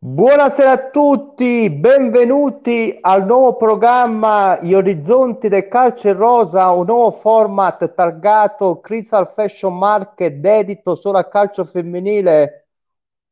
Buonasera a tutti, benvenuti al nuovo programma Gli Orizzonti del Calcio Rosa, un nuovo format targato Crystal Fashion Market dedito solo al calcio femminile.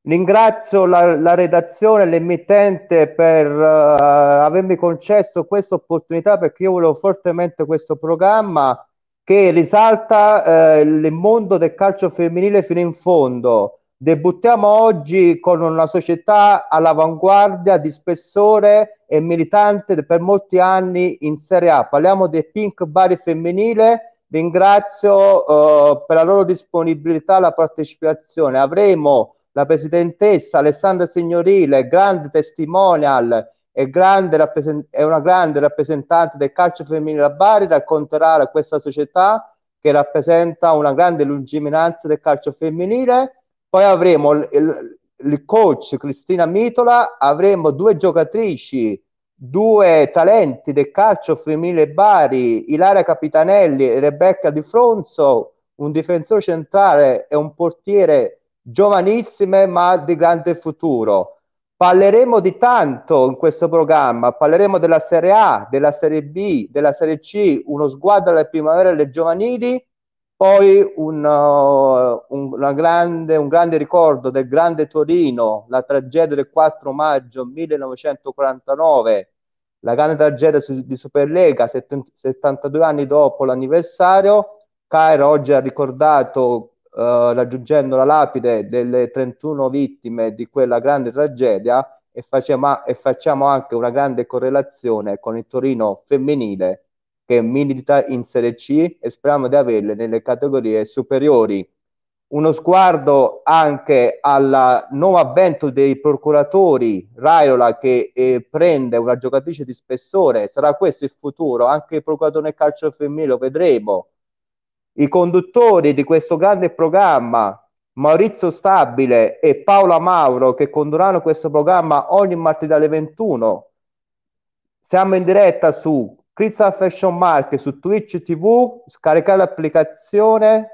Ringrazio la, la redazione, l'emittente per uh, avermi concesso questa opportunità perché io volevo fortemente questo programma che risalta uh, il mondo del calcio femminile fino in fondo Debuttiamo oggi con una società all'avanguardia di spessore e militante per molti anni in Serie A. Parliamo del Pink Bari femminile. Ringrazio uh, per la loro disponibilità alla partecipazione. Avremo la presidentessa Alessandra Signorile, grande testimonial e grande rappresent- è una grande rappresentante del calcio femminile a Bari, racconterà questa società che rappresenta una grande lungimiranza del calcio femminile poi avremo il, il, coach Cristina Mitola, avremo due giocatrici, due talenti del calcio femminile Bari, Ilaria Capitanelli e Rebecca Di Fronzo, un difensore centrale e un portiere giovanissime ma di grande futuro. Parleremo di tanto in questo programma, parleremo della Serie A, della Serie B, della Serie C, uno sguardo alle primavere e alle giovanili poi un, uh, un, grande, un, grande, ricordo del grande Torino, la tragedia del 4 maggio 1949, la grande tragedia di Superlega, 72 anni dopo l'anniversario. Cairo oggi ha ricordato, uh, raggiungendo la lapide delle 31 vittime di quella grande tragedia e facciamo, e facciamo anche una grande correlazione con il Torino femminile che milita in Serie C e speriamo di averle nelle categorie superiori. Uno sguardo anche al nuovo avvento dei procuratori, Raiola che eh, prende una giocatrice di spessore, sarà questo il futuro, anche il procuratore nel calcio femminile lo vedremo. I conduttori di questo grande programma, Maurizio Stabile e Paola Mauro, che condurranno questo programma ogni martedì alle 21. Siamo in diretta su Crystal Fashion Market su Twitch TV, scaricare l'applicazione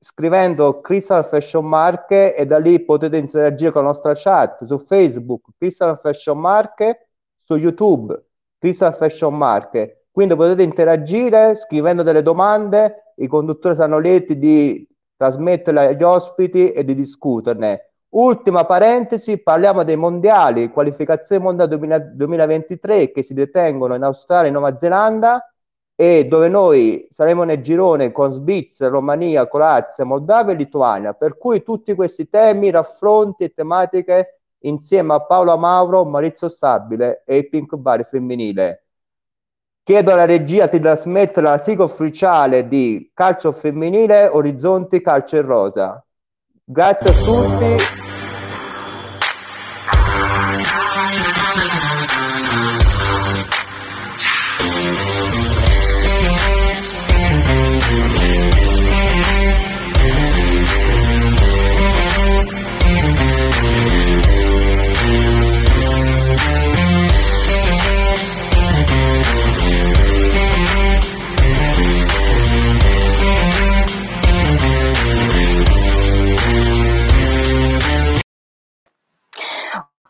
scrivendo Crystal Fashion Market e da lì potete interagire con la nostra chat su Facebook Crystal Fashion Market, su YouTube Crystal Fashion Market. Quindi potete interagire scrivendo delle domande, i conduttori saranno lieti di trasmetterle agli ospiti e di discuterne. Ultima parentesi, parliamo dei mondiali, qualificazione mondiale 2000, 2023 che si detengono in Australia e Nuova Zelanda e dove noi saremo nel girone con Svizzera, Romania, Croazia, Moldavia e Lituania, per cui tutti questi temi, raffronti e tematiche insieme a Paolo Mauro, Maurizio Stabile e Pink Bari femminile. Chiedo alla regia di trasmettere la sigla ufficiale di calcio femminile Orizzonti Calcio e Rosa. Grazie a tutti.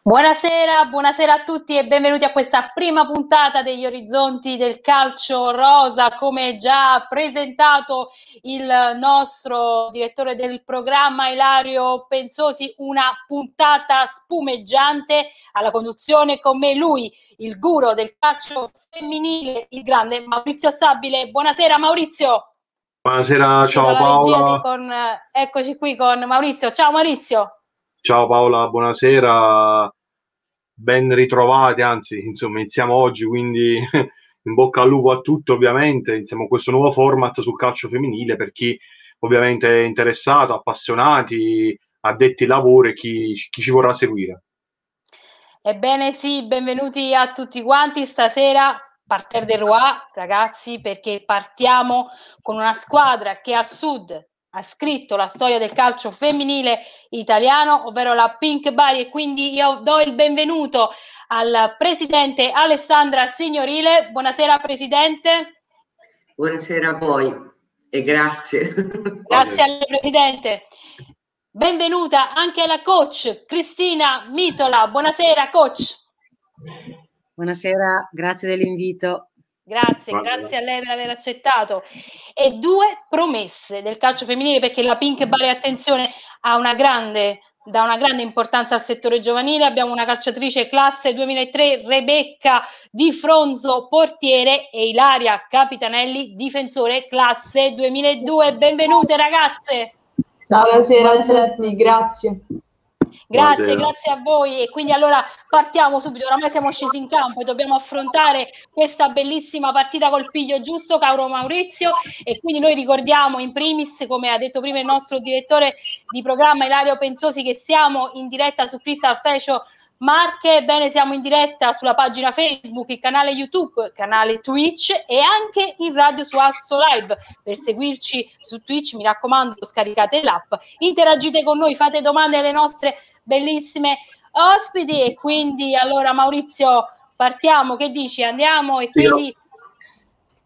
Buonasera, buonasera a tutti e benvenuti a questa prima puntata degli orizzonti del calcio rosa. Come già presentato il nostro direttore del programma Ilario Pensosi, una puntata spumeggiante alla conduzione con me lui, il guru del calcio femminile, il grande Maurizio Stabile. Buonasera Maurizio. Buonasera, ciao Paola. Con, eccoci qui con Maurizio. Ciao Maurizio. Ciao Paola, buonasera ben ritrovati, anzi, insomma, iniziamo oggi, quindi in bocca al lupo a tutti, ovviamente, iniziamo questo nuovo format sul calcio femminile per chi ovviamente è interessato, appassionati, addetti ai lavori, chi, chi ci vorrà seguire. Ebbene sì, benvenuti a tutti quanti stasera. Parterre del Roi, ragazzi, perché partiamo con una squadra che al sud ha scritto la storia del calcio femminile italiano, ovvero la Pink Bari e quindi io do il benvenuto al presidente Alessandra Signorile. Buonasera presidente. Buonasera a voi e grazie. Grazie al presidente. benvenuta anche alla coach Cristina Mitola. Buonasera coach. Buonasera, grazie dell'invito. Grazie, grazie a lei per aver accettato. E due promesse del calcio femminile perché la Pink Bari, attenzione, ha una grande, dà una grande importanza al settore giovanile. Abbiamo una calciatrice classe 2003, Rebecca Di Fronzo, portiere, e Ilaria Capitanelli, difensore classe 2002. Benvenute ragazze! Ciao, buonasera, buonasera a tutti, grazie. Grazie, Buonasera. grazie a voi. E quindi allora partiamo subito. Oramai siamo scesi in campo e dobbiamo affrontare questa bellissima partita col piglio giusto, caro Maurizio. E quindi noi ricordiamo in primis, come ha detto prima il nostro direttore di programma Ilario Pensosi, che siamo in diretta su Crystal Fashion Marche, bene, siamo in diretta sulla pagina Facebook, il canale YouTube, il canale Twitch e anche in radio su Asso Live. Per seguirci su Twitch, mi raccomando, scaricate l'app, interagite con noi, fate domande alle nostre bellissime ospiti e quindi allora Maurizio partiamo, che dici? Andiamo e sì, quindi...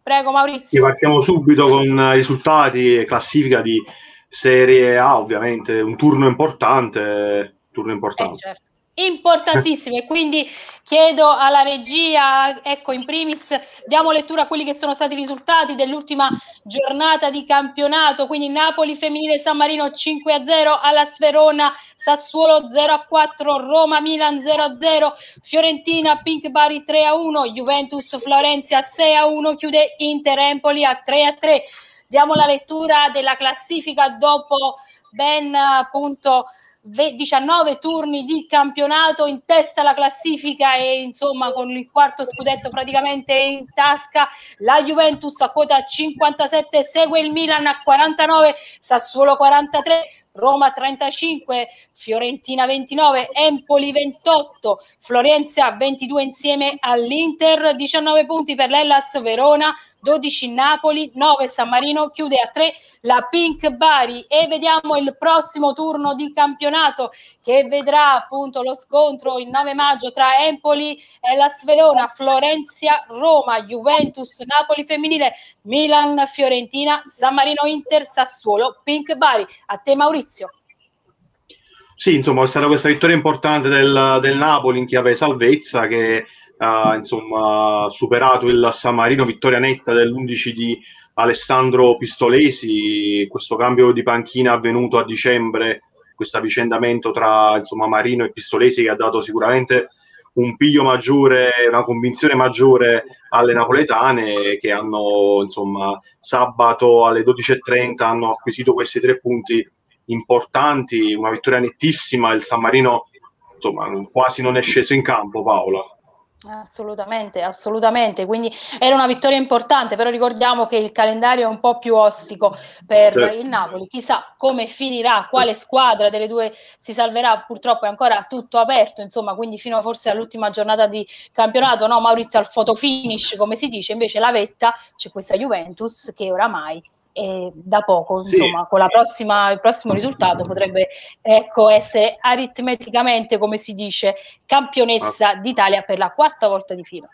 Prego Maurizio. Sì, partiamo subito con risultati e classifica di Serie A, ovviamente, un turno importante, turno importante. Eh, certo importantissime. Quindi chiedo alla regia, ecco, in primis diamo lettura a quelli che sono stati i risultati dell'ultima giornata di campionato. Quindi Napoli femminile San Marino 5 a 0, alla Sverona Sassuolo 0 a 4, Roma Milan 0 a 0, Fiorentina Pink Bari 3 a 1, Juventus Florenza 6 a 1, chiude Inter Empoli a 3 a 3. Diamo la lettura della classifica dopo ben appunto 19 turni di campionato in testa alla classifica e insomma con il quarto scudetto praticamente in tasca la Juventus a quota 57 segue il Milan a 49 Sassuolo 43 Roma 35, Fiorentina 29, Empoli 28, Florenza 22 insieme all'Inter, 19 punti per l'Ellas Verona, 12 Napoli, 9 San Marino, chiude a 3 la Pink Bari e vediamo il prossimo turno di campionato che vedrà appunto lo scontro il 9 maggio tra Empoli e la Verona, Florenza, Roma, Juventus, Napoli femminile, Milan, Fiorentina, San Marino, Inter, Sassuolo, Pink Bari. A te Maurizio. Sì, insomma, è stata questa vittoria importante del, del Napoli in chiave salvezza che ha insomma, superato il San Marino, vittoria netta dell'11 di Alessandro Pistolesi, questo cambio di panchina avvenuto a dicembre, questo avvicendamento tra insomma, Marino e Pistolesi che ha dato sicuramente un piglio maggiore, una convinzione maggiore alle napoletane che hanno insomma sabato alle 12.30 hanno acquisito questi tre punti importanti, una vittoria nettissima, il San Marino insomma quasi non è sceso in campo Paola. Assolutamente, assolutamente. Quindi era una vittoria importante, però ricordiamo che il calendario è un po' più ostico per certo. il Napoli. Chissà come finirà, quale squadra delle due si salverà. Purtroppo è ancora tutto aperto, insomma, quindi fino forse all'ultima giornata di campionato, no, Maurizio al photo finish, come si dice, invece la vetta c'è questa Juventus che oramai e da poco, sì. insomma, con la prossima, il prossimo risultato potrebbe ecco, essere aritmeticamente, come si dice, campionessa ah. d'Italia per la quarta volta di fila.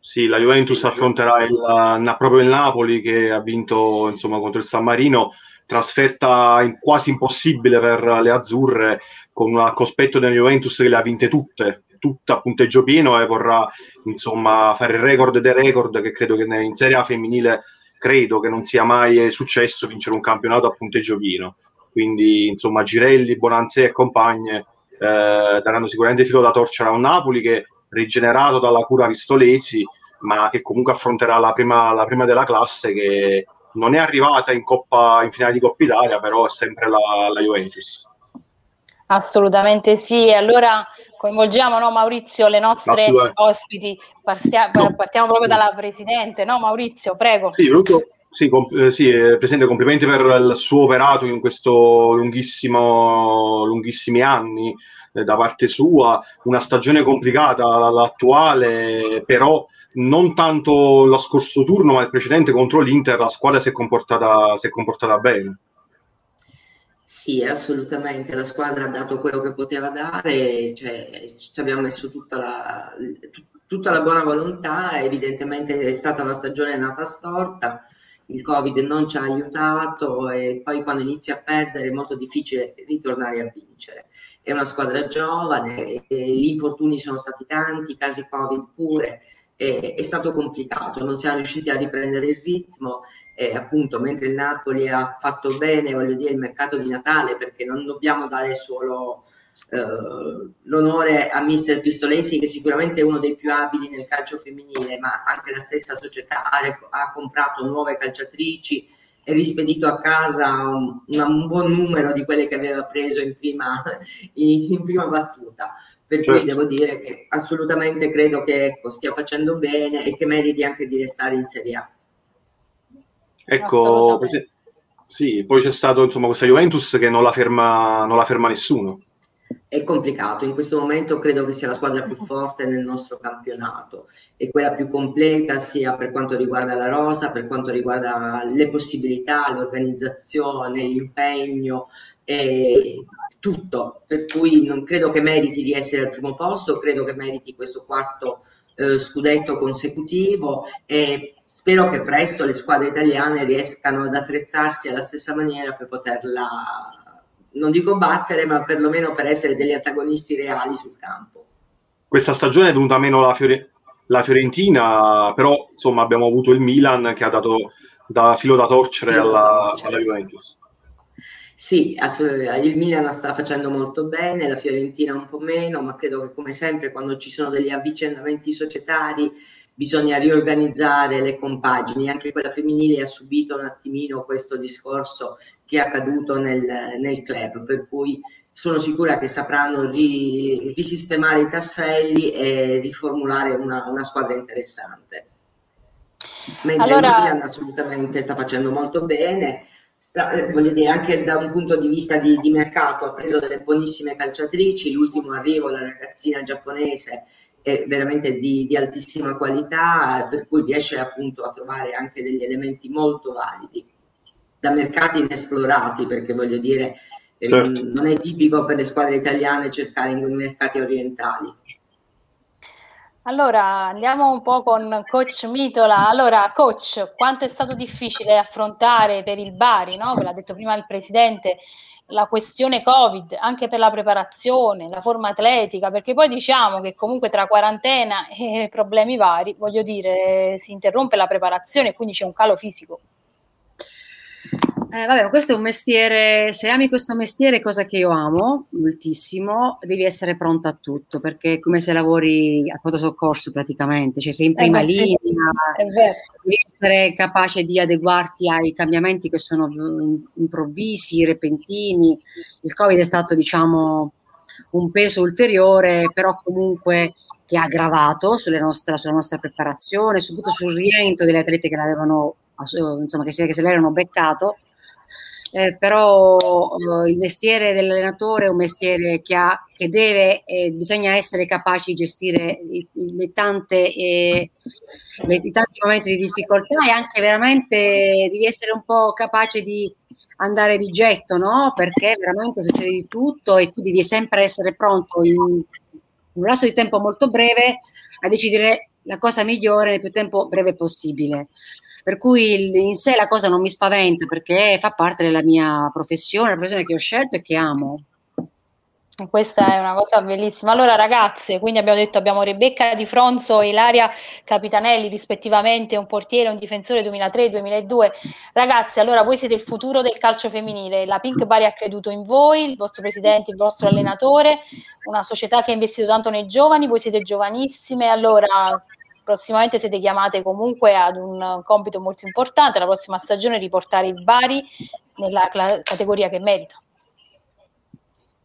Sì, la Juventus affronterà il, proprio il Napoli che ha vinto insomma, contro il San Marino, trasferta quasi impossibile per le azzurre, con un cospetto della Juventus che le ha vinte tutte, tutta a punteggio pieno e vorrà insomma, fare il record dei record che credo che in Serie A femminile credo che non sia mai successo vincere un campionato a punteggio pieno. Quindi, insomma, Girelli, Bonanze e compagne eh, daranno sicuramente filo da torcere a un Napoli che rigenerato dalla cura Pistolesi, ma che comunque affronterà la prima, la prima della classe che non è arrivata in, Coppa, in finale di Coppa Italia, però è sempre la, la Juventus. Assolutamente sì, allora coinvolgiamo no, Maurizio, le nostre ospiti, Partia- no. partiamo proprio dalla Presidente, no Maurizio, prego. Sì, Luco, sì, com- eh, sì eh, Presidente, complimenti per il suo operato in questo lunghissimo, lunghissimi anni eh, da parte sua, una stagione complicata l'attuale, però non tanto lo scorso turno, ma il precedente contro l'Inter la squadra si è comportata, si è comportata bene. Sì, assolutamente, la squadra ha dato quello che poteva dare, cioè, ci abbiamo messo tutta la, tutta la buona volontà, evidentemente è stata una stagione nata storta il Covid non ci ha aiutato e poi quando inizi a perdere è molto difficile ritornare a vincere. È una squadra giovane, gli infortuni sono stati tanti, casi Covid pure, è, è stato complicato, non siamo riusciti a riprendere il ritmo, e appunto mentre il Napoli ha fatto bene, voglio dire, il mercato di Natale, perché non dobbiamo dare solo eh, l'onore a mister Pistolesi che sicuramente è uno dei più abili nel calcio femminile ma anche la stessa società ha, ha comprato nuove calciatrici e rispedito a casa un, un, buon numero di quelle che aveva preso in prima, in prima battuta per certo. cui devo dire che assolutamente credo che ecco, stia facendo bene e che meriti anche di restare in Serie A. Ecco, sì, poi c'è stato insomma questa Juventus che non la ferma, non la ferma nessuno è complicato. In questo momento credo che sia la squadra più forte nel nostro campionato e quella più completa sia per quanto riguarda la rosa, per quanto riguarda le possibilità, l'organizzazione, l'impegno e tutto. Per cui non credo che meriti di essere al primo posto, credo che meriti questo quarto eh, scudetto consecutivo e spero che presto le squadre italiane riescano ad attrezzarsi alla stessa maniera per poterla non dico battere, ma perlomeno per essere degli antagonisti reali sul campo. Questa stagione è venuta meno la, Fiore- la Fiorentina, però insomma abbiamo avuto il Milan che ha dato da filo da torcere alla, da torcere. alla Juventus. Sì, il Milan sta facendo molto bene, la Fiorentina un po' meno, ma credo che come sempre quando ci sono degli avvicendamenti societari bisogna riorganizzare le compagini, anche quella femminile ha subito un attimino questo discorso che è accaduto nel, nel club, per cui sono sicura che sapranno ri, risistemare i tasselli e riformulare una, una squadra interessante. Mentre allora... il Milan assolutamente sta facendo molto bene, sta, eh, voglio dire, anche da un punto di vista di, di, mercato ha preso delle buonissime calciatrici, l'ultimo arrivo, la ragazzina giapponese, è veramente di, di altissima qualità, per cui riesce appunto a trovare anche degli elementi molto validi da mercati inesplorati, perché voglio dire, ehm, certo. non è tipico per le squadre italiane cercare in mercati orientali. Allora andiamo un po' con coach Mitola. Allora, coach, quanto è stato difficile affrontare per il Bari, no? Ve l'ha detto prima il presidente, la questione Covid, anche per la preparazione, la forma atletica, perché poi diciamo che comunque tra quarantena e problemi vari, voglio dire, si interrompe la preparazione e quindi c'è un calo fisico. Eh, vabbè, questo è un mestiere, se ami questo mestiere, cosa che io amo moltissimo, devi essere pronta a tutto, perché è come se lavori a pronto soccorso praticamente, cioè sei in eh, prima eh, linea, devi essere capace di adeguarti ai cambiamenti che sono improvvisi, repentini. Il Covid è stato, diciamo, un peso ulteriore, però comunque che ha aggravato nostra, sulla nostra preparazione, soprattutto sul rientro delle atlete che l'avevano, insomma, che, si, che se l'erano beccato eh, però eh, il mestiere dell'allenatore è un mestiere che, ha, che deve, eh, bisogna essere capaci di gestire i, le tante, eh, le, i tanti momenti di difficoltà e anche veramente devi essere un po' capace di andare di getto, no? Perché veramente succede di tutto e tu devi sempre essere pronto in, in un lasso di tempo molto breve a decidere la cosa migliore nel più tempo breve possibile. Per cui in sé la cosa non mi spaventa perché fa parte della mia professione, la professione che ho scelto e che amo. Questa è una cosa bellissima. Allora, ragazze, quindi abbiamo detto abbiamo Rebecca Di Fronzo e Ilaria Capitanelli, rispettivamente un portiere e un difensore 2003-2002. Ragazze, allora voi siete il futuro del calcio femminile. La Pink Bari ha creduto in voi, il vostro presidente, il vostro allenatore, una società che ha investito tanto nei giovani, voi siete giovanissime. Allora, prossimamente siete chiamate comunque ad un compito molto importante, la prossima stagione riportare il Bari nella cla- categoria che merita.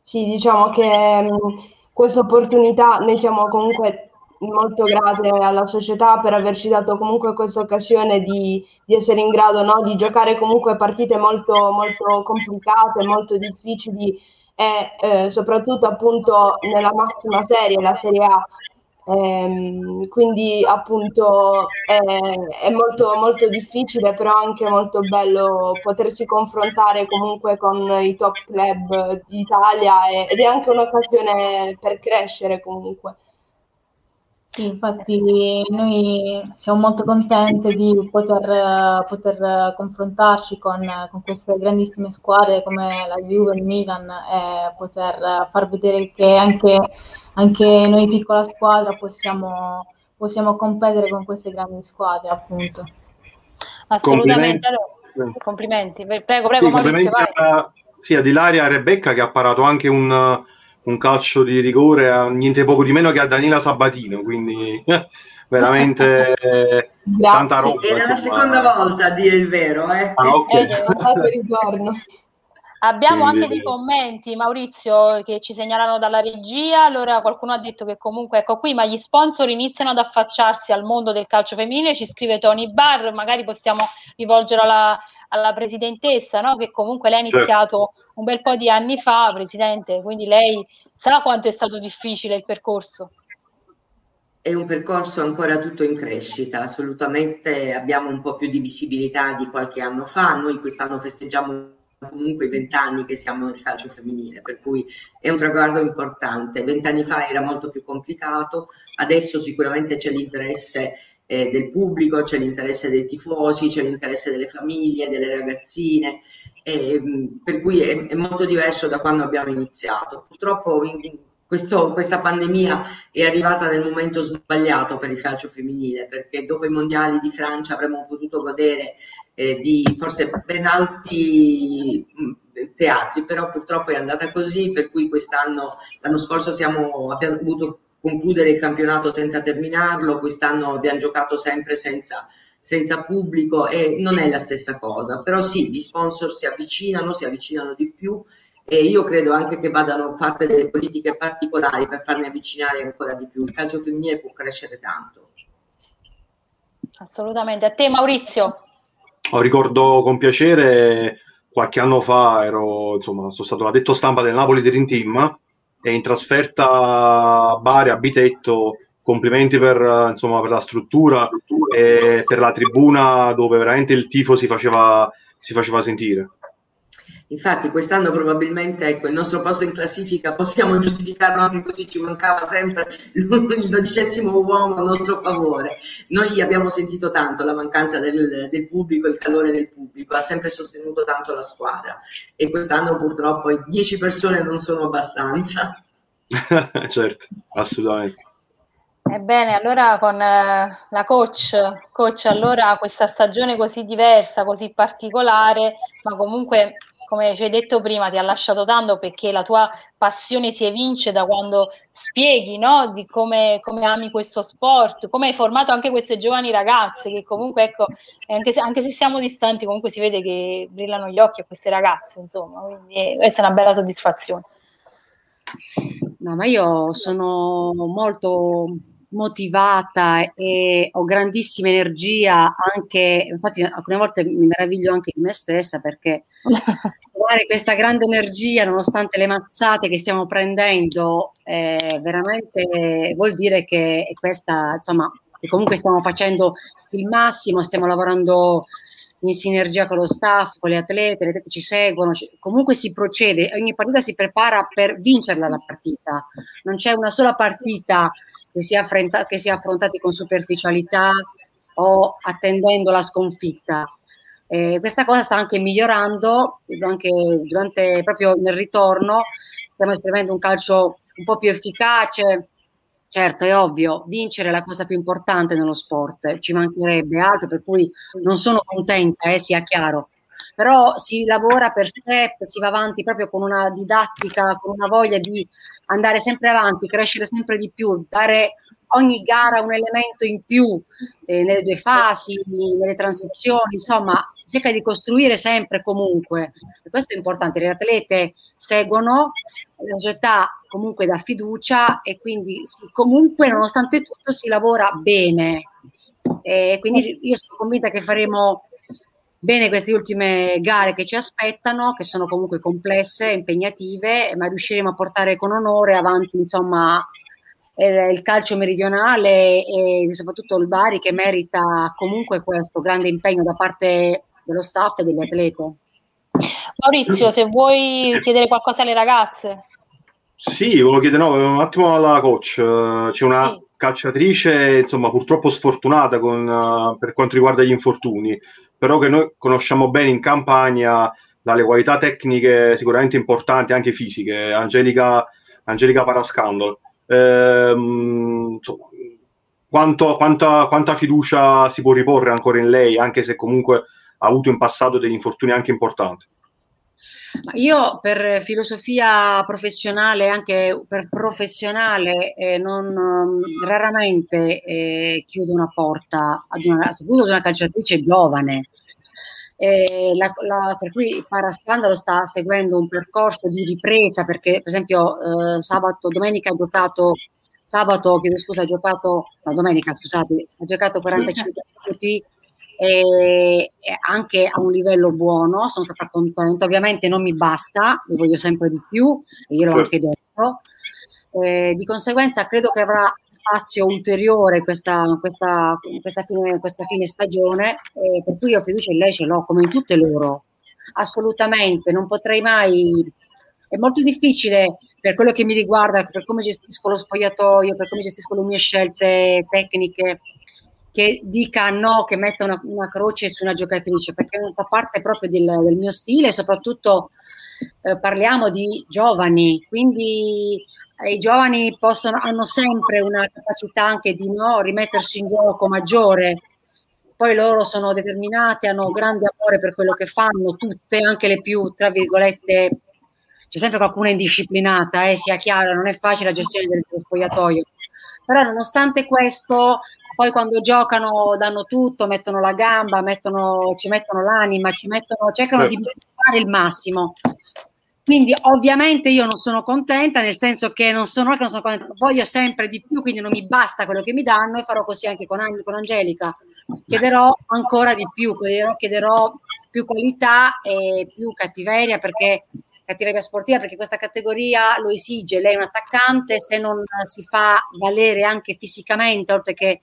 Sì, diciamo che mh, questa opportunità noi siamo comunque molto grate alla società per averci dato comunque questa occasione di, di essere in grado no? di giocare comunque partite molto, molto complicate, molto difficili e eh, soprattutto appunto nella massima serie, la Serie A, Ehm, quindi appunto è, è, molto, molto difficile, però anche molto bello potersi confrontare comunque con i top club d'Italia e, ed è anche un'occasione per crescere comunque. Sì, infatti noi siamo molto contenti di poter, poter confrontarci con, con, queste grandissime squadre come la Juve, il Milan e poter far vedere che anche, anche noi piccola squadra possiamo, possiamo competere con queste grandi squadre appunto. Assolutamente, complimenti, complimenti. prego, prego sì, Maurizio, a, sì, ad Ilaria Rebecca che ha parato anche un un calcio di rigore a niente poco di meno che a Daniela Sabatino, quindi veramente tanta roba. Era la seconda volta a dire il vero, eh. Ah, okay. eh, Abbiamo anche dei commenti, Maurizio, che ci segnalano dalla regia. Allora, qualcuno ha detto che comunque, ecco qui, ma gli sponsor iniziano ad affacciarsi al mondo del calcio femminile. Ci scrive Tony Barr, magari possiamo rivolgere alla, alla presidentessa, no? che comunque lei ha certo. iniziato certo. un bel po' di anni fa, presidente, quindi lei sa quanto è stato difficile il percorso. È un percorso ancora tutto in crescita, assolutamente abbiamo un po' più di visibilità di qualche anno fa, noi quest'anno festeggiamo comunque i vent'anni che siamo nel calcio femminile, per cui è un traguardo importante. Vent'anni fa era molto più complicato, adesso sicuramente c'è l'interesse eh, del pubblico, c'è l'interesse dei tifosi, c'è l'interesse delle famiglie, delle ragazzine, eh, per cui è, è, molto diverso da quando abbiamo iniziato. Purtroppo in, questo, questa pandemia è arrivata nel momento sbagliato per il calcio femminile, perché dopo i mondiali di Francia avremmo potuto godere eh, di forse ben alti teatri, però purtroppo è andata così, per cui quest'anno, l'anno scorso siamo, abbiamo avuto concludere il campionato senza terminarlo, quest'anno abbiamo giocato sempre senza, senza pubblico e non è la stessa cosa, però sì, gli sponsor si avvicinano, si avvicinano di più e io credo anche che vadano fatte delle politiche particolari per farne avvicinare ancora di più. Il calcio femminile può crescere tanto. Assolutamente. A te Maurizio. Ho ricordo con piacere qualche anno fa ero, insomma, sono stato addetto stampa del Napoli Dream Team e in trasferta a Bari, a Bitetto, complimenti per, insomma, per la struttura e per la tribuna dove veramente il tifo si faceva, si faceva sentire. Infatti quest'anno probabilmente ecco, il nostro posto in classifica possiamo giustificarlo anche così, ci mancava sempre il dodicesimo uomo a nostro favore. Noi abbiamo sentito tanto la mancanza del, del, pubblico, il calore del pubblico, ha sempre sostenuto tanto la squadra e quest'anno purtroppo 10 persone non sono abbastanza. certo, assolutamente. Ebbene, allora con eh, la coach, coach, allora questa stagione così diversa, così particolare, ma comunque come ci hai detto prima, ti ha lasciato tanto perché la tua passione si evince da quando spieghi no? di come, come, ami questo sport, come hai formato anche queste giovani ragazze che comunque, ecco, anche se, anche se siamo distanti, comunque si vede che brillano gli occhi a queste ragazze, insomma, quindi eh, questa è una bella soddisfazione. No, ma io sono molto motivata e ho grandissima energia anche, infatti alcune volte mi meraviglio anche di me stessa perché trovare questa grande energia nonostante le mazzate che stiamo prendendo eh, veramente vuol dire che questa, insomma, che comunque stiamo facendo il massimo, stiamo lavorando in sinergia con lo staff, con le atlete, le atlete ci seguono, comunque si procede, ogni partita si prepara per vincerla la partita, non c'è una sola partita che sia, affronta- che sia affrontati con superficialità o attendendo la sconfitta. Eh, questa cosa sta anche migliorando, anche durante, proprio nel ritorno, stiamo esprimendo un calcio un po' più efficace. Certo, è ovvio, vincere è la cosa più importante nello sport, ci mancherebbe altro, per cui non sono contenta, eh, sia chiaro, però si lavora per step, si va avanti proprio con una didattica, con una voglia di andare sempre avanti, crescere sempre di più, dare ogni gara un elemento in più eh, nelle due fasi, nelle transizioni, insomma, si cerca di costruire sempre comunque. E questo è importante, le atlete seguono, la società comunque dà fiducia e quindi sì, comunque nonostante tutto si lavora bene. E quindi io sono convinta che faremo bene queste ultime gare che ci aspettano, che sono comunque complesse, impegnative, ma riusciremo a portare con onore avanti insomma il calcio meridionale e soprattutto il Bari che merita comunque questo grande impegno da parte dello staff e degli atlete. Maurizio, se vuoi chiedere qualcosa alle ragazze. Sì, volevo chiedere no, un attimo alla coach. C'è una sì calciatrice, insomma, purtroppo sfortunata con, uh, per quanto riguarda gli infortuni, però che noi conosciamo bene in campagna dalle qualità tecniche sicuramente importanti, anche fisiche, Angelica, Angelica Parascandol. Ehm, insomma, quanto, quanta, quanta fiducia si può riporre ancora in lei, anche se comunque ha avuto in passato degli infortuni anche importanti? Io per filosofia professionale, anche per professionale, eh, non, um, raramente eh, chiudo una porta, ad una, soprattutto ad una calciatrice giovane. Eh, la, la, per cui Parascandalo sta seguendo un percorso di ripresa perché per esempio eh, sabato, domenica ha giocato sabato, chiedo scusa, ha giocato, no domenica scusate, ha giocato 45 minuti e anche a un livello buono, sono stata contenta, ovviamente non mi basta, ne voglio sempre di più, e io l'ho certo. anche detto, eh, di conseguenza credo che avrà spazio ulteriore questa, questa, questa, fine, questa fine, stagione, eh, per cui io fiducia in lei ce l'ho come in tutte loro, assolutamente, non potrei mai, è molto difficile per quello che mi riguarda, per come gestisco lo spogliatoio, per come gestisco le mie scelte tecniche, che dica no, che metta una, una, croce su una giocatrice, perché non fa parte proprio del, del mio stile, soprattutto eh, parliamo di giovani, quindi eh, i giovani possono, hanno sempre una capacità anche di no, rimettersi in gioco maggiore, poi loro sono determinati, hanno grande amore per quello che fanno, tutte, anche le più, tra virgolette, c'è sempre qualcuna indisciplinata, eh, sia chiaro, non è facile la gestione del spogliatoio, però nonostante questo poi quando giocano danno tutto, mettono la gamba, mettono, ci mettono l'anima, ci mettono, cercano di fare il massimo. Quindi ovviamente io non sono contenta, nel senso che non sono, non sono contenta, voglio sempre di più, quindi non mi basta quello che mi danno e farò così anche con, con Angelica. Chiederò ancora di più, chiederò, chiederò più qualità e più cattiveria perché cattiveria sportiva perché questa categoria lo esige, lei è un attaccante, se non si fa valere anche fisicamente, oltre che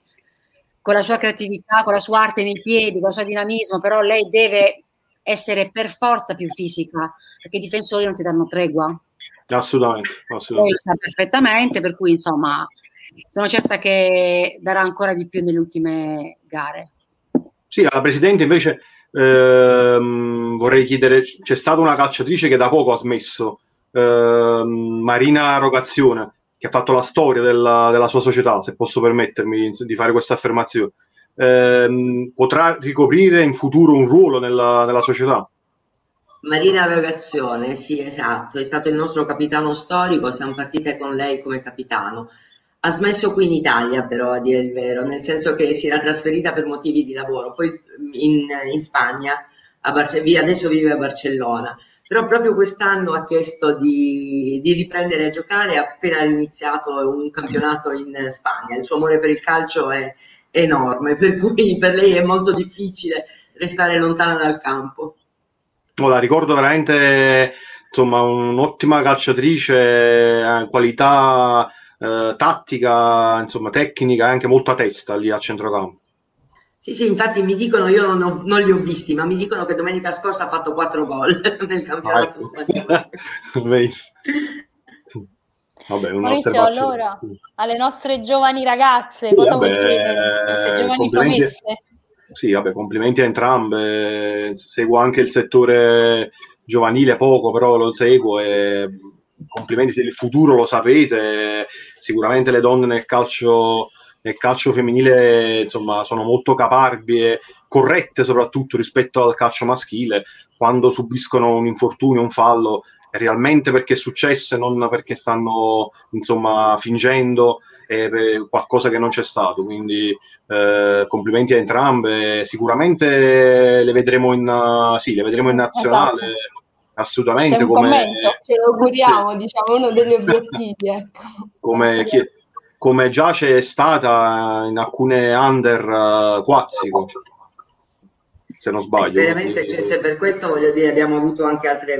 con la sua creatività, con la sua arte nei piedi, con il suo dinamismo, però lei deve essere per forza più fisica, perché i difensori non ti danno tregua. Assolutamente, assolutamente. Lei lo sa perfettamente, per cui insomma sono certa che darà ancora di più nelle ultime gare. Sì, alla Presidente invece ehm, vorrei chiedere, c'è stata una calciatrice che da poco ha smesso, ehm, Marina Rogazione, che ha fatto la storia della, della sua società, se posso permettermi di fare questa affermazione, ehm, potrà ricoprire in futuro un ruolo nella, nella società? Marina Rogazione, sì, esatto, è stato il nostro capitano storico, siamo partite con lei come capitano. Ha smesso qui in Italia, però, a dire il vero, nel senso che si era trasferita per motivi di lavoro, poi in, in Spagna, Barce- adesso vive a Barcellona però proprio quest'anno ha chiesto di, di riprendere a giocare appena iniziato un campionato in Spagna. Il suo amore per il calcio è enorme, per cui per lei è molto difficile restare lontana dal campo. No, la ricordo veramente insomma un'ottima calciatrice, eh, qualità eh, tattica, insomma tecnica e anche molta testa lì a centrocampo. Sì, sì, infatti mi dicono, io non, ho, non, li ho visti, ma mi dicono che domenica scorsa ha fatto quattro gol nel campionato ah, spagnolo. Vabbè, Maurizio, allora, alle nostre giovani ragazze, sì, cosa vabbè, vuoi dire? Queste giovani promesse? Sì, vabbè, complimenti a entrambe. Seguo anche il settore giovanile poco, però lo seguo e complimenti se il futuro lo sapete. Sicuramente le donne nel calcio nel calcio femminile insomma, sono molto caparbi e corrette soprattutto rispetto al calcio maschile quando subiscono un infortunio, un fallo è realmente perché è successo e non perché stanno insomma fingendo eh, qualcosa che non c'è stato quindi eh, complimenti a entrambe sicuramente le vedremo in, sì, le vedremo in nazionale esatto. Assolutamente C'è un come commento. ce lo auguriamo sì. diciamo uno degli obiettivi ecco. come chi, come già c'è stata in alcune under uh, Quazzico se non sbaglio. Veramente, cioè, se per questo voglio dire, abbiamo avuto anche altre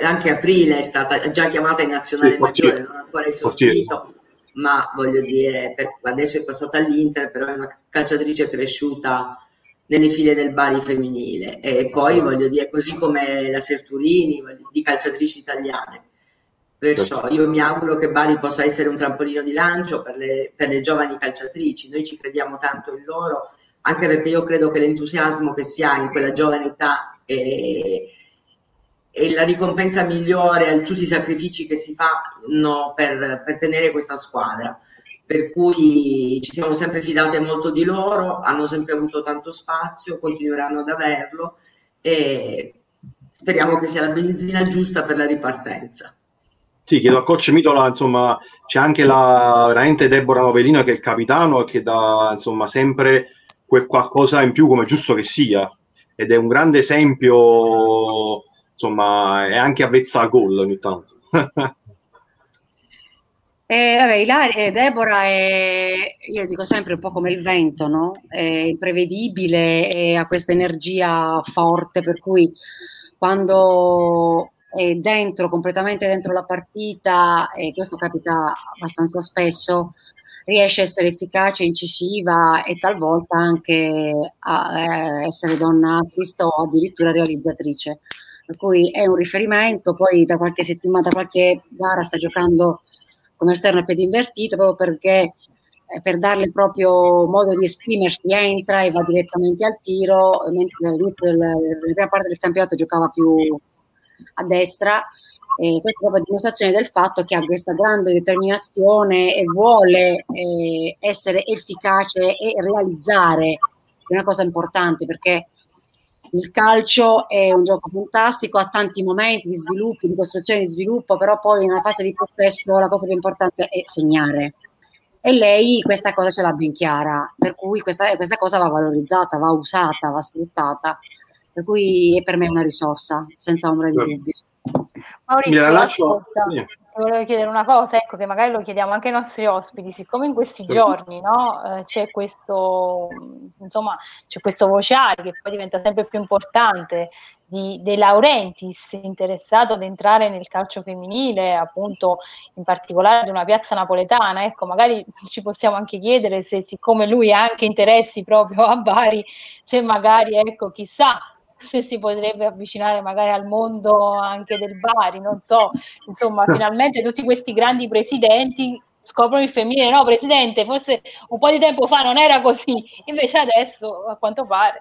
anche Aprile è stata già chiamata in nazionale sì, maggiore, non ancora esordito, ma voglio dire, per, adesso è passata all'Inter, però è una calciatrice cresciuta nelle file del Bari femminile e poi voglio dire, così come la Serturini, di calciatrici italiane Perciò certo. io mi auguro che Bari possa essere un trampolino di lancio per le, per le giovani calciatrici. Noi ci crediamo tanto in loro, anche perché io credo che l'entusiasmo che si ha in quella giovane età è, è la ricompensa migliore a tutti i sacrifici che si fanno per, per tenere questa squadra per cui ci siamo sempre fidate molto di loro, hanno sempre avuto tanto spazio, continueranno ad averlo e speriamo che sia la benzina giusta per la ripartenza. Sì, chiedo a coach Mitola, insomma, c'è anche la veramente Deborah Novellino che è il capitano e che dà insomma sempre quel qualcosa in più come giusto che sia ed è un grande esempio, insomma, è anche avvezza a gol ogni tanto. Eh, vabbè, Ilaria, eh, Deborah è, io dico sempre un po' come il vento, no? È imprevedibile e ha questa energia forte, per cui quando è dentro, completamente dentro la partita, e questo capita abbastanza spesso, riesce a essere efficace, incisiva e talvolta anche a eh, essere donna assist o addirittura realizzatrice. Per cui è un riferimento, poi da qualche settimana, da qualche gara sta giocando come esterno a piede invertito proprio perché eh, per darle proprio modo di esprimersi entra e va direttamente al tiro, mentre all'inizio della prima parte del campionato giocava più a destra. E questa è proprio dimostrazione del fatto che ha questa grande determinazione e vuole eh, essere efficace e realizzare, è una cosa importante perché il calcio è un gioco fantastico, ha tanti momenti di sviluppo, di costruzione, di sviluppo, però poi nella fase di possesso la cosa più importante è segnare. E lei questa cosa ce l'ha ben chiara, per cui questa, questa cosa va valorizzata, va usata, va sfruttata. Per cui è per me una risorsa, senza ombra di dubbio. Maurizio, ascolta, sì. Ti volevo chiedere una cosa, ecco che magari lo chiediamo anche ai nostri ospiti, siccome in questi sì. giorni no, eh, c'è questo, insomma, c'è questo vociare che poi diventa sempre più importante di, De Laurentiis interessato ad entrare nel calcio femminile, appunto in particolare di una piazza napoletana, ecco, magari ci possiamo anche chiedere se siccome lui ha anche interessi proprio a Bari, se magari, ecco, chissà, se si potrebbe avvicinare magari al mondo anche del Bari, non so, insomma, finalmente tutti questi grandi presidenti scoprono il femminile, no presidente, forse un po' di tempo fa non era così, invece adesso a quanto pare.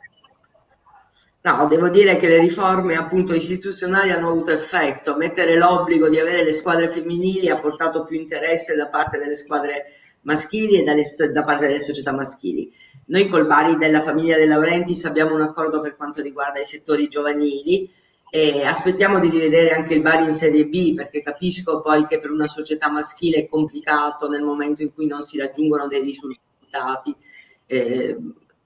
No, devo dire che le riforme appunto istituzionali hanno avuto effetto, mettere l'obbligo di avere le squadre femminili ha portato più interesse da parte delle squadre maschili e dalle, da parte delle società maschili noi col Bari della famiglia De Laurentiis abbiamo un accordo per quanto riguarda i settori giovanili e aspettiamo di rivedere anche il Bari in Serie B perché capisco poi che per una società maschile è complicato nel momento in cui non si raggiungono dei risultati. Eh,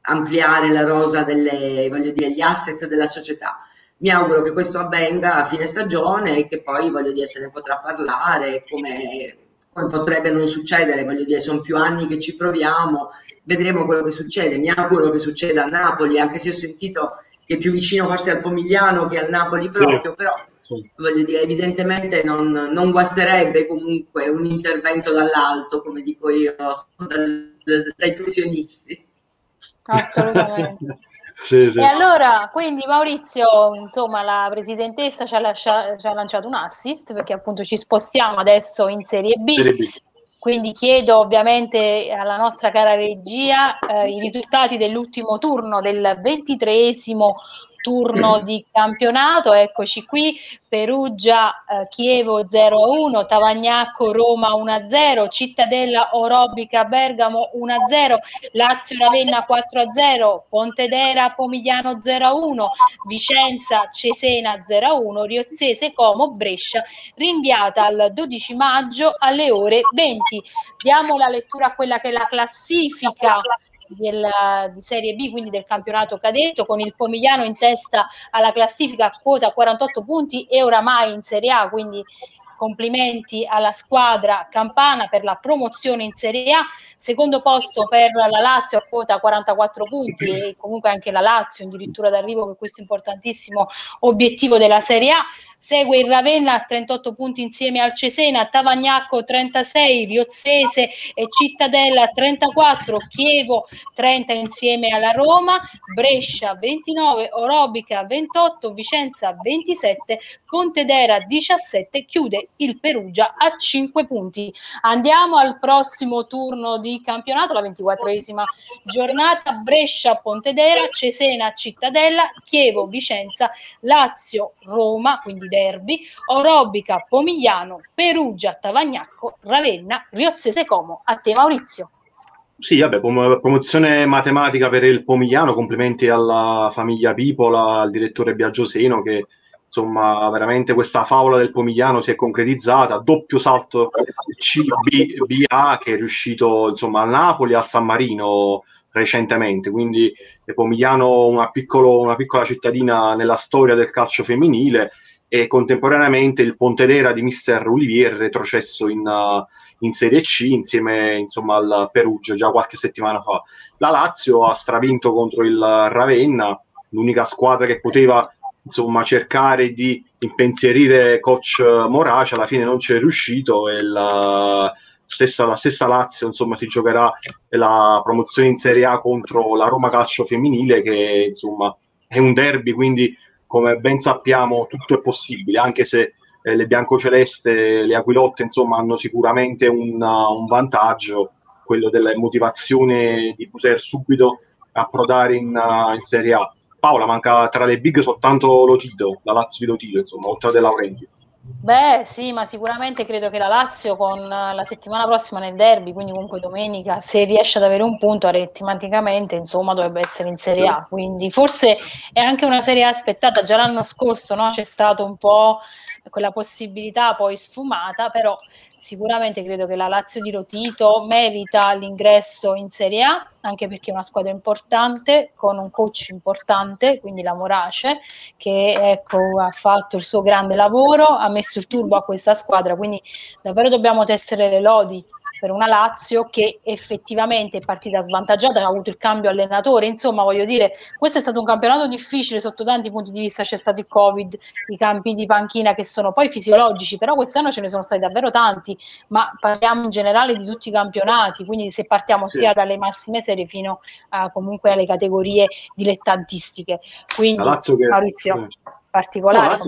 ampliare la rosa delle, voglio dire, gli asset della società. Mi auguro che questo avvenga a fine stagione e che poi, voglio dire, se ne potrà parlare come, come potrebbe non succedere, voglio dire, sono più anni che ci proviamo vedremo quello che succede. Mi auguro che succeda a Napoli, anche se ho sentito che è più vicino forse al Pomigliano che al Napoli proprio, sì. però sì. voglio dire, evidentemente non, non, guasterebbe comunque un intervento dall'alto, come dico io, dal, dai professionisti. Assolutamente. Sì, sì. E allora, quindi Maurizio, insomma, la presidentessa ci ha, lascia, ci ha, lanciato un assist perché appunto ci spostiamo adesso in Serie B. Serie B. Quindi chiedo ovviamente alla nostra cara regia eh, i risultati dell'ultimo turno del ventitreesimo turno di campionato. Eccoci qui, Perugia eh, Chievo 0-1, Tavagnacco Roma 1-0, Cittadella Orobica Bergamo 1-0, Lazio Ravenna 4-0, Pontedera Pomigliano 0-1, Vicenza Cesena 0-1, Riozzese Como Brescia rinviata al 12 maggio alle ore 20. Diamo la lettura a quella che è la classifica del, di Serie B, quindi del campionato cadetto, con il Pomigliano in testa alla classifica a quota 48 punti e oramai in Serie A, quindi complimenti alla squadra campana per la promozione in Serie A, secondo posto per la Lazio a quota 44 punti e comunque anche la Lazio addirittura d'arrivo per questo importantissimo obiettivo della Serie A, segue il Ravenna a 38 punti insieme al Cesena, Tavagnacco 36, Riozzese e Cittadella 34, Chievo 30 insieme alla Roma, Brescia 29, Orobica 28, Vicenza 27, Pontedera 17, chiude il Perugia a 5 punti. Andiamo al prossimo turno di campionato, la 24esima giornata, Brescia, Pontedera, Cesena, Cittadella, Chievo, Vicenza, Lazio, Roma, quindi derby, Orobica, Pomigliano, Perugia, Tavagnacco, Ravenna, Riozzese Como. A te Maurizio. Sì, vabbè, promozione matematica per il Pomigliano, complimenti alla famiglia Pipola, al direttore Biagioseno che insomma veramente questa favola del Pomigliano si è concretizzata, doppio salto CBA che è riuscito insomma a Napoli, al San Marino recentemente, quindi Pomigliano una, piccolo, una piccola cittadina nella storia del calcio femminile e contemporaneamente il Pontedera di Mister Olivier retrocesso in, uh, in Serie C insieme insomma, al Perugia già qualche settimana fa. La Lazio ha stravinto contro il Ravenna, l'unica squadra che poteva insomma, cercare di impensierire coach Morace, alla fine non c'è riuscito e la stessa, la stessa Lazio insomma, si giocherà la promozione in Serie A contro la Roma Calcio Femminile che insomma è un derby, quindi come ben sappiamo tutto è possibile, anche se eh, le biancoceleste, le aquilotte, insomma, hanno sicuramente un, un vantaggio, quello della motivazione di poter subito approdare in, uh, in Serie A. Paola, manca tra le big soltanto Lotito, la Lazio di Lotito, insomma, oltre De Laurentiis. Beh, sì, ma sicuramente credo che la Lazio con la settimana prossima nel derby, quindi comunque domenica, se riesce ad avere un punto aritmeticamente, insomma, dovrebbe essere in Serie A. Quindi forse è anche una Serie A aspettata. Già l'anno scorso no? c'è stata un po' quella possibilità poi sfumata, però sicuramente credo che la Lazio di Rotito merita l'ingresso in Serie A, anche perché è una squadra importante, con un coach importante, quindi la Morace, che ecco, ha fatto il suo grande lavoro, ha messo il turbo a questa squadra, quindi davvero dobbiamo tessere le lodi per una Lazio che effettivamente è partita svantaggiata, ha avuto il cambio allenatore, insomma voglio dire, questo è stato un campionato difficile sotto tanti punti di vista, c'è stato il Covid, i campi di panchina che sono poi fisiologici, però quest'anno ce ne sono stati davvero tanti, ma parliamo in generale di tutti i campionati, quindi se partiamo sì. sia dalle massime serie fino a, comunque alle categorie dilettantistiche. Quindi Maurizio, sì. particolare. No,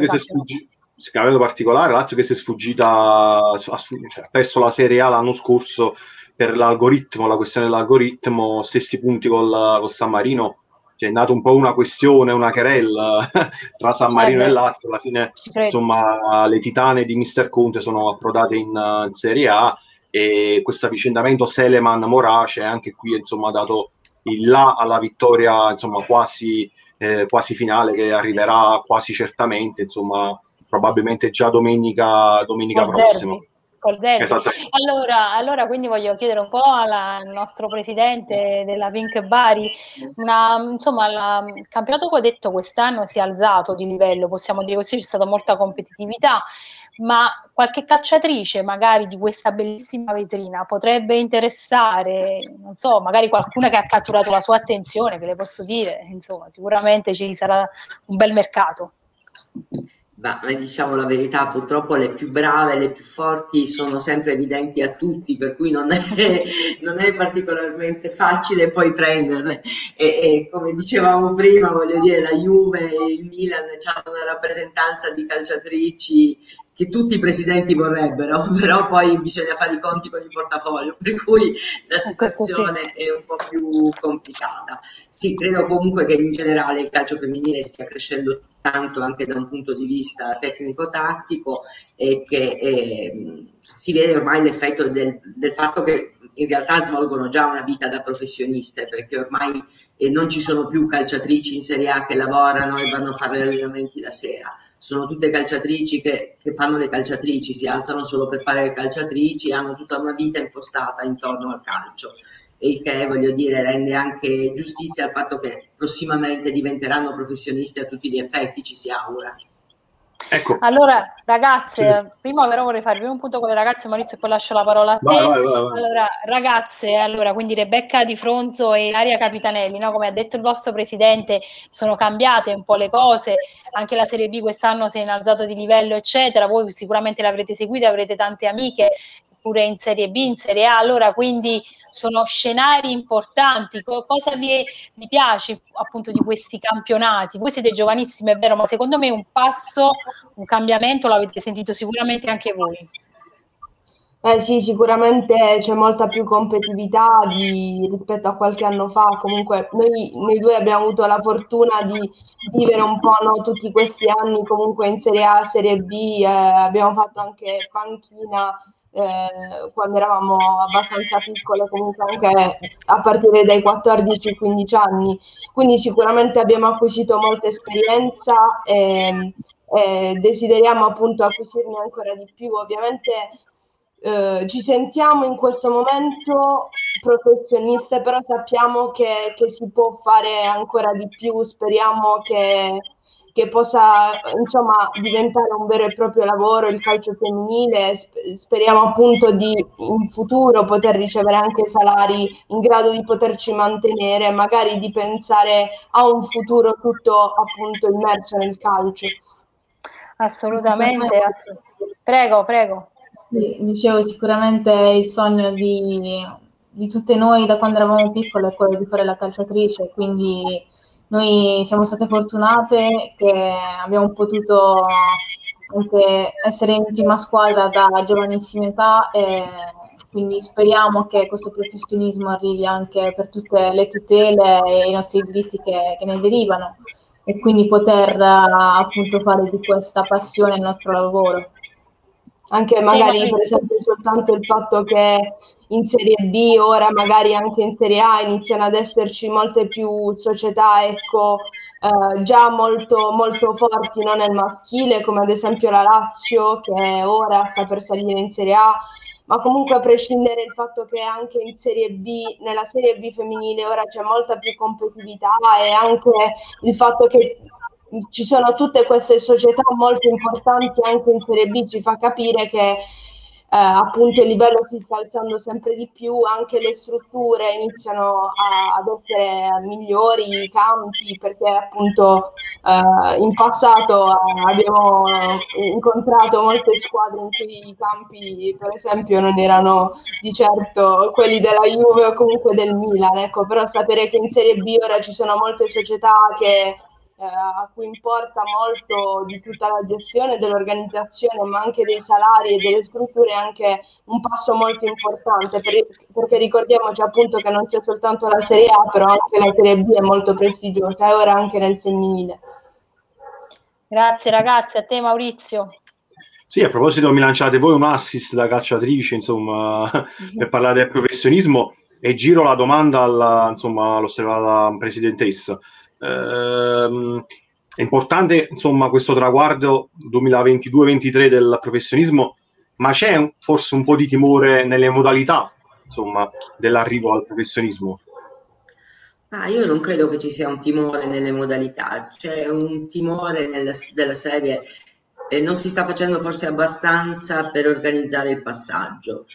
Campionato particolare, Lazio che si è sfuggita, ha cioè, perso la Serie A l'anno scorso per l'algoritmo, la questione dell'algoritmo, stessi punti col, col San Marino, cioè, è nata un po' una questione, una querella tra San Marino eh, e Lazio, alla fine insomma le titane di Mister Conte sono approdate in, in Serie A e questo avvicendamento Seleman-Morace anche qui insomma ha dato il là alla vittoria insomma quasi, eh, quasi finale che arriverà quasi certamente insomma probabilmente già domenica, domenica prossima. Allora, allora, quindi voglio chiedere un po' al nostro presidente della Pink Bari, una, insomma, la, il campionato che ho detto quest'anno si è alzato di livello, possiamo dire così, c'è stata molta competitività, ma qualche cacciatrice magari di questa bellissima vetrina potrebbe interessare, non so, magari qualcuna che ha catturato la sua attenzione, che le posso dire, insomma, sicuramente ci sarà un bel mercato. Ma diciamo la verità, purtroppo le più brave, le più forti sono sempre evidenti a tutti, per cui non è, non è particolarmente facile poi prenderle. E, e, come dicevamo prima, voglio dire, la Juve e il Milan hanno una rappresentanza di calciatrici che tutti i presidenti vorrebbero, però poi bisogna fare i conti con il portafoglio, per cui la situazione è un po' più complicata. Sì, credo comunque che in generale il calcio femminile stia crescendo tanto anche da un punto di vista tecnico-tattico e che eh, si vede ormai l'effetto del, del, fatto che in realtà svolgono già una vita da professioniste perché ormai eh, non ci sono più calciatrici in Serie A che lavorano e vanno a fare gli allenamenti la sera sono tutte calciatrici che, che, fanno le calciatrici, si alzano solo per fare le calciatrici, hanno tutta una vita impostata intorno al calcio il che voglio dire rende anche giustizia al fatto che prossimamente diventeranno professionisti a tutti gli effetti, ci si augura. Ecco. Allora, ragazze, sì. prima però vorrei farvi un punto con le ragazze, Maurizio, e poi lascio la parola a te. Vai, vai, vai, allora, ragazze, allora, quindi Rebecca Di Fronzo e Aria Capitanelli, no? come ha detto il vostro presidente, sono cambiate un po' le cose, anche la Serie B quest'anno si è innalzata di livello, eccetera. Voi sicuramente l'avrete seguita, avrete tante amiche pure in Serie B, in Serie A, allora quindi sono scenari importanti. Co- cosa vi, vi, piace appunto di questi campionati? Voi siete giovanissimi, è vero, ma secondo me un passo, un cambiamento l'avete sentito sicuramente anche voi. Eh sì, sicuramente c'è molta più competitività di, rispetto a qualche anno fa. Comunque noi, noi, due abbiamo avuto la fortuna di vivere un po' no, tutti questi anni comunque in Serie A, Serie B, eh, abbiamo fatto anche panchina eh, quando eravamo abbastanza piccole, comunque anche a partire dai 14-15 anni. Quindi sicuramente abbiamo acquisito molta esperienza e, e desideriamo appunto acquisirne ancora di più. Ovviamente eh, ci sentiamo in questo momento professioniste, però sappiamo che, che si può fare ancora di più, speriamo che che possa insomma diventare un vero e proprio lavoro il calcio femminile. Speriamo appunto di in futuro poter ricevere anche salari in grado di poterci mantenere, magari di pensare a un futuro tutto appunto immerso nel calcio. Assolutamente, ass- prego, prego. Sì, dicevo sicuramente il sogno di, di tutte noi da quando eravamo piccole è quello di fare la calciatrice, quindi noi siamo state fortunate che abbiamo potuto anche essere in prima squadra da giovanissima età e quindi speriamo che questo professionismo arrivi anche per tutte le tutele e i nostri diritti che, che ne derivano e quindi poter appunto fare di questa passione il nostro lavoro. Anche magari per esempio soltanto il fatto che in Serie B, ora magari anche in Serie A iniziano ad esserci molte più società ecco, eh, già molto, molto forti no, nel maschile, come ad esempio la Lazio che ora sta per salire in Serie A, ma comunque a prescindere dal fatto che anche in Serie B, nella Serie B femminile ora c'è molta più competitività e anche il fatto che ci sono tutte queste società molto importanti anche in Serie B ci fa capire che eh, appunto il livello si sta alzando sempre di più, anche le strutture iniziano a, ad essere migliori, i campi, perché appunto eh, in passato eh, abbiamo incontrato molte squadre in cui i campi per esempio non erano di certo quelli della Juve o comunque del Milan, ecco, però sapere che in Serie B ora ci sono molte società che eh, a cui importa molto di tutta la gestione dell'organizzazione, ma anche dei salari e delle strutture, è anche un passo molto importante, per, perché ricordiamoci appunto che non c'è soltanto la Serie A, però anche la Serie B è molto prestigiosa e ora anche nel femminile. Grazie ragazzi, a te Maurizio. Sì, a proposito mi lanciate voi un assist da calciatrice, insomma, per parlare del professionismo e giro la domanda alla, insomma, alla presidentessa. Ehm, è importante insomma questo traguardo 2022-23 del professionismo, ma c'è forse un po' di timore nelle modalità insomma, dell'arrivo al professionismo? Ah, io non credo che ci sia un timore nelle modalità, c'è un timore nella, della serie eh, non si sta facendo forse abbastanza per organizzare il passaggio,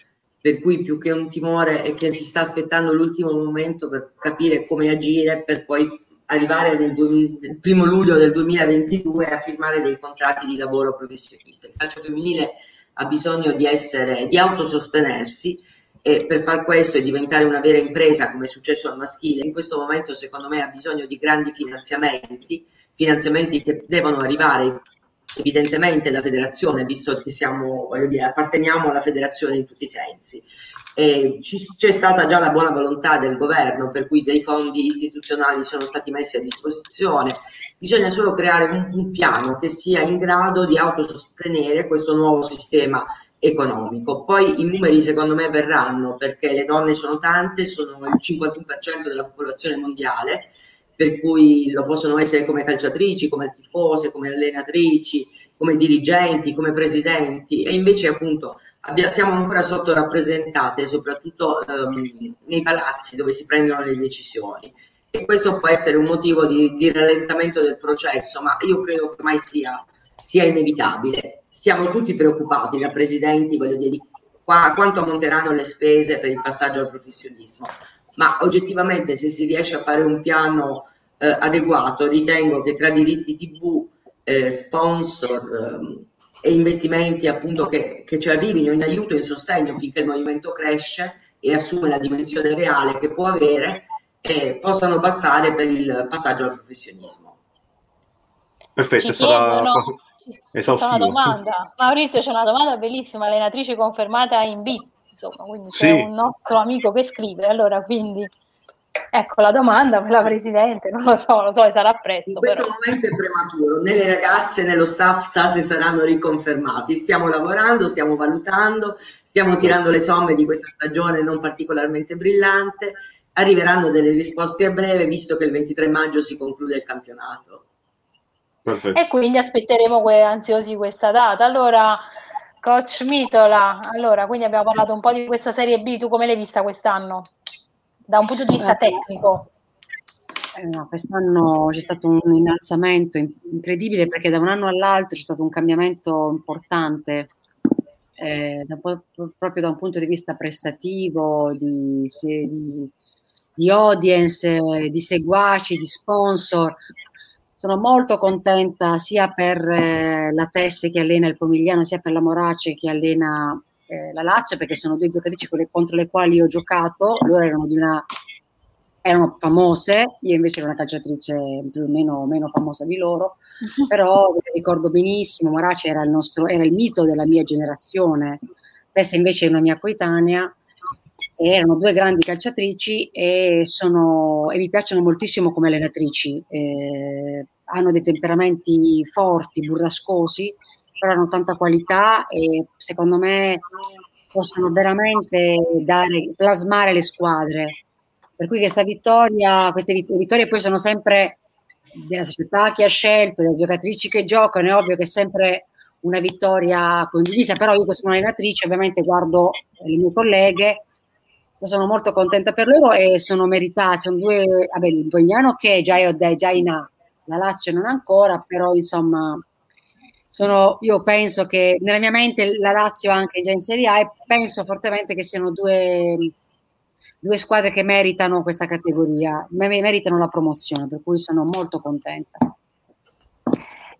per cui più che un timore è che si sta aspettando l'ultimo momento per capire come agire per poi arrivare nel, nel primo luglio del 2022 a firmare dei contratti di lavoro professionista. Il calcio femminile ha bisogno di, essere, di autosostenersi e per far questo e diventare una vera impresa come è successo al maschile, in questo momento secondo me ha bisogno di grandi finanziamenti, finanziamenti che devono arrivare evidentemente da federazione, visto che siamo, voglio dire, apparteniamo alla federazione in tutti i sensi. Eh, ci, c'è stata già la buona volontà del governo, per cui dei fondi istituzionali sono stati messi a disposizione. Bisogna solo creare un, un piano che sia in grado di autosostenere questo nuovo sistema economico. Poi i numeri secondo me verranno perché le donne sono tante, sono il 51% della popolazione mondiale, per cui lo possono essere come calciatrici, come tifose, come allenatrici, come dirigenti, come presidenti. E invece appunto siamo ancora sottorappresentate soprattutto um, nei palazzi dove si prendono le decisioni. E questo può essere un motivo di, di rallentamento del processo, ma io credo che ormai sia sia inevitabile. Siamo tutti preoccupati da presidenti, voglio dire, di qua, quanto ammonteranno le spese per il passaggio al professionismo, ma oggettivamente se si riesce a fare un piano eh, adeguato, ritengo che tra diritti TV, eh, sponsor ehm, e investimenti appunto che, che ci arrivino in aiuto e in sostegno finché il movimento cresce e assume la dimensione reale che può avere, eh, possano bastare per il passaggio al professionismo. Perfetto, Ci stata chiedono, ci- c'è una domanda. Maurizio, c'è una domanda bellissima, allenatrice confermata in B, insomma, quindi c'è Sì. un nostro amico che scrive, allora quindi ecco la domanda per la Presidente, non lo so, lo so, sarà In presto, questo però. momento è prematuro, né le ragazze né lo staff sa se saranno riconfermati. Stiamo lavorando, stiamo valutando, stiamo tirando le somme di questa stagione non particolarmente brillante. Arriveranno delle risposte a breve, visto che il 23 maggio si conclude il campionato. Perfetto. E quindi aspetteremo que- ansiosi questa data. Allora, coach Mitola, allora, quindi abbiamo parlato un po' di questa Serie B, tu come l'hai vista quest'anno? Da un punto di vista tecnico? Eh, no, quest'anno c'è stato un innalzamento in- incredibile perché da un anno all'altro c'è stato un cambiamento importante, eh, da proprio da un punto di vista prestativo, di, di- di audience, di seguaci, di sponsor. Sono molto contenta sia per eh, la Tesse che allena il Pomigliano, sia per la Morace che allena eh, la Lazio, perché sono due giocatrici contro le quali ho giocato. Loro erano di una erano famose, io invece ero una calciatrice più o meno, meno famosa di loro, però mi ricordo benissimo, Morace era il, nostro, era il mito della mia generazione, Tessa invece è una mia coetanea, erano due grandi calciatrici e, sono, e mi piacciono moltissimo come allenatrici, eh, hanno dei temperamenti forti, burrascosi, però hanno tanta qualità e secondo me possono veramente dare, plasmare le squadre. Per cui questa vittoria, queste vit- vittorie poi sono sempre della società che ha scelto, delle giocatrici che giocano, è ovvio che è sempre una vittoria condivisa, però io che sono allenatrice ovviamente guardo le mie colleghe, sono molto contenta per loro e sono meritati, sono due, vabbè, il Bogliano che già, è- è già in A, la Lazio non ancora, però insomma sono, io penso che nella mia mente la Lazio anche già in Serie A e penso fortemente che siano due, due squadre che meritano questa categoria, me- meritano la promozione, per cui sono molto contenta.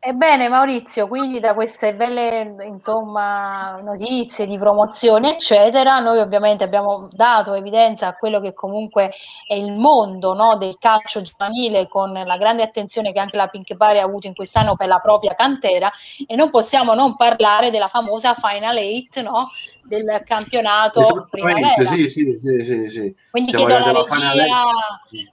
Ebbene Maurizio, quindi da queste belle insomma, notizie di promozione eccetera, noi ovviamente abbiamo dato evidenza a quello che comunque è il mondo no, del calcio giovanile con la grande attenzione che anche la Pink Pari ha avuto in quest'anno per la propria cantera e non possiamo non parlare della famosa Final Eight no, del campionato Esattamente, primavera. sì, sì, sì, sì, sì. Quindi Siamo chiedo alla regia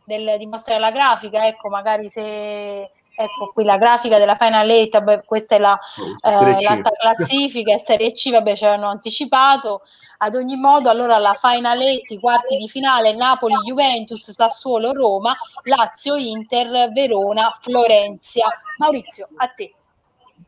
del, di mostrare la grafica, ecco, magari se ecco qui la grafica della Final Eight, vabbè, questa è la, Oh, eh, l'alta classifica, Serie C, vabbè, ci hanno anticipato. Ad ogni modo, allora la Final Eight, i quarti di finale, Napoli, Juventus, Sassuolo, Roma, Lazio, Inter, Verona, Florenzia. Maurizio, a te.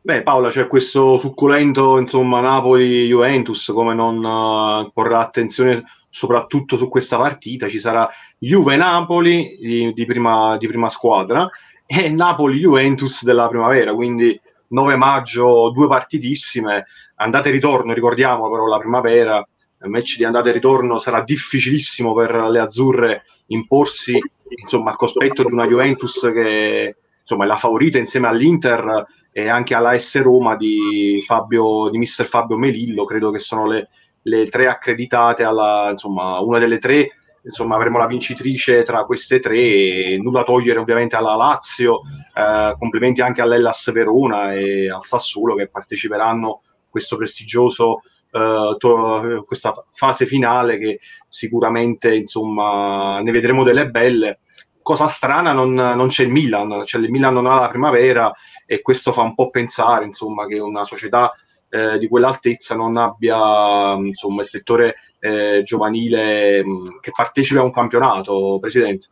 Beh, Paola, c'è questo succulento, insomma, Napoli-Juventus, come non eh, porrà attenzione soprattutto su questa partita. Ci sarà Juve-Napoli di, di prima, di prima squadra e Napoli-Juventus della primavera, quindi 9 maggio, due partitissime, andate e ritorno, ricordiamo però la primavera, il match di andata e ritorno sarà difficilissimo per le azzurre imporsi, insomma, al cospetto di una Juventus che insomma, è la favorita insieme all'Inter e anche alla S Roma di, Fabio, di mister Fabio Melillo, credo che sono le, le tre accreditate alla, insomma, una delle tre, insomma, avremo la vincitrice tra queste tre, e nulla togliere ovviamente alla Lazio, eh, complimenti anche all'Ellas Verona e al Sassuolo che parteciperanno a questo prestigioso eh, to- questa fase finale che sicuramente insomma ne vedremo delle belle. Cosa strana non, non c'è il Milan cioè il Milan non ha la primavera e questo fa un po' pensare insomma che una società eh, di quell'altezza non abbia insomma il settore eh, giovanile mh, che partecipa a un campionato presidente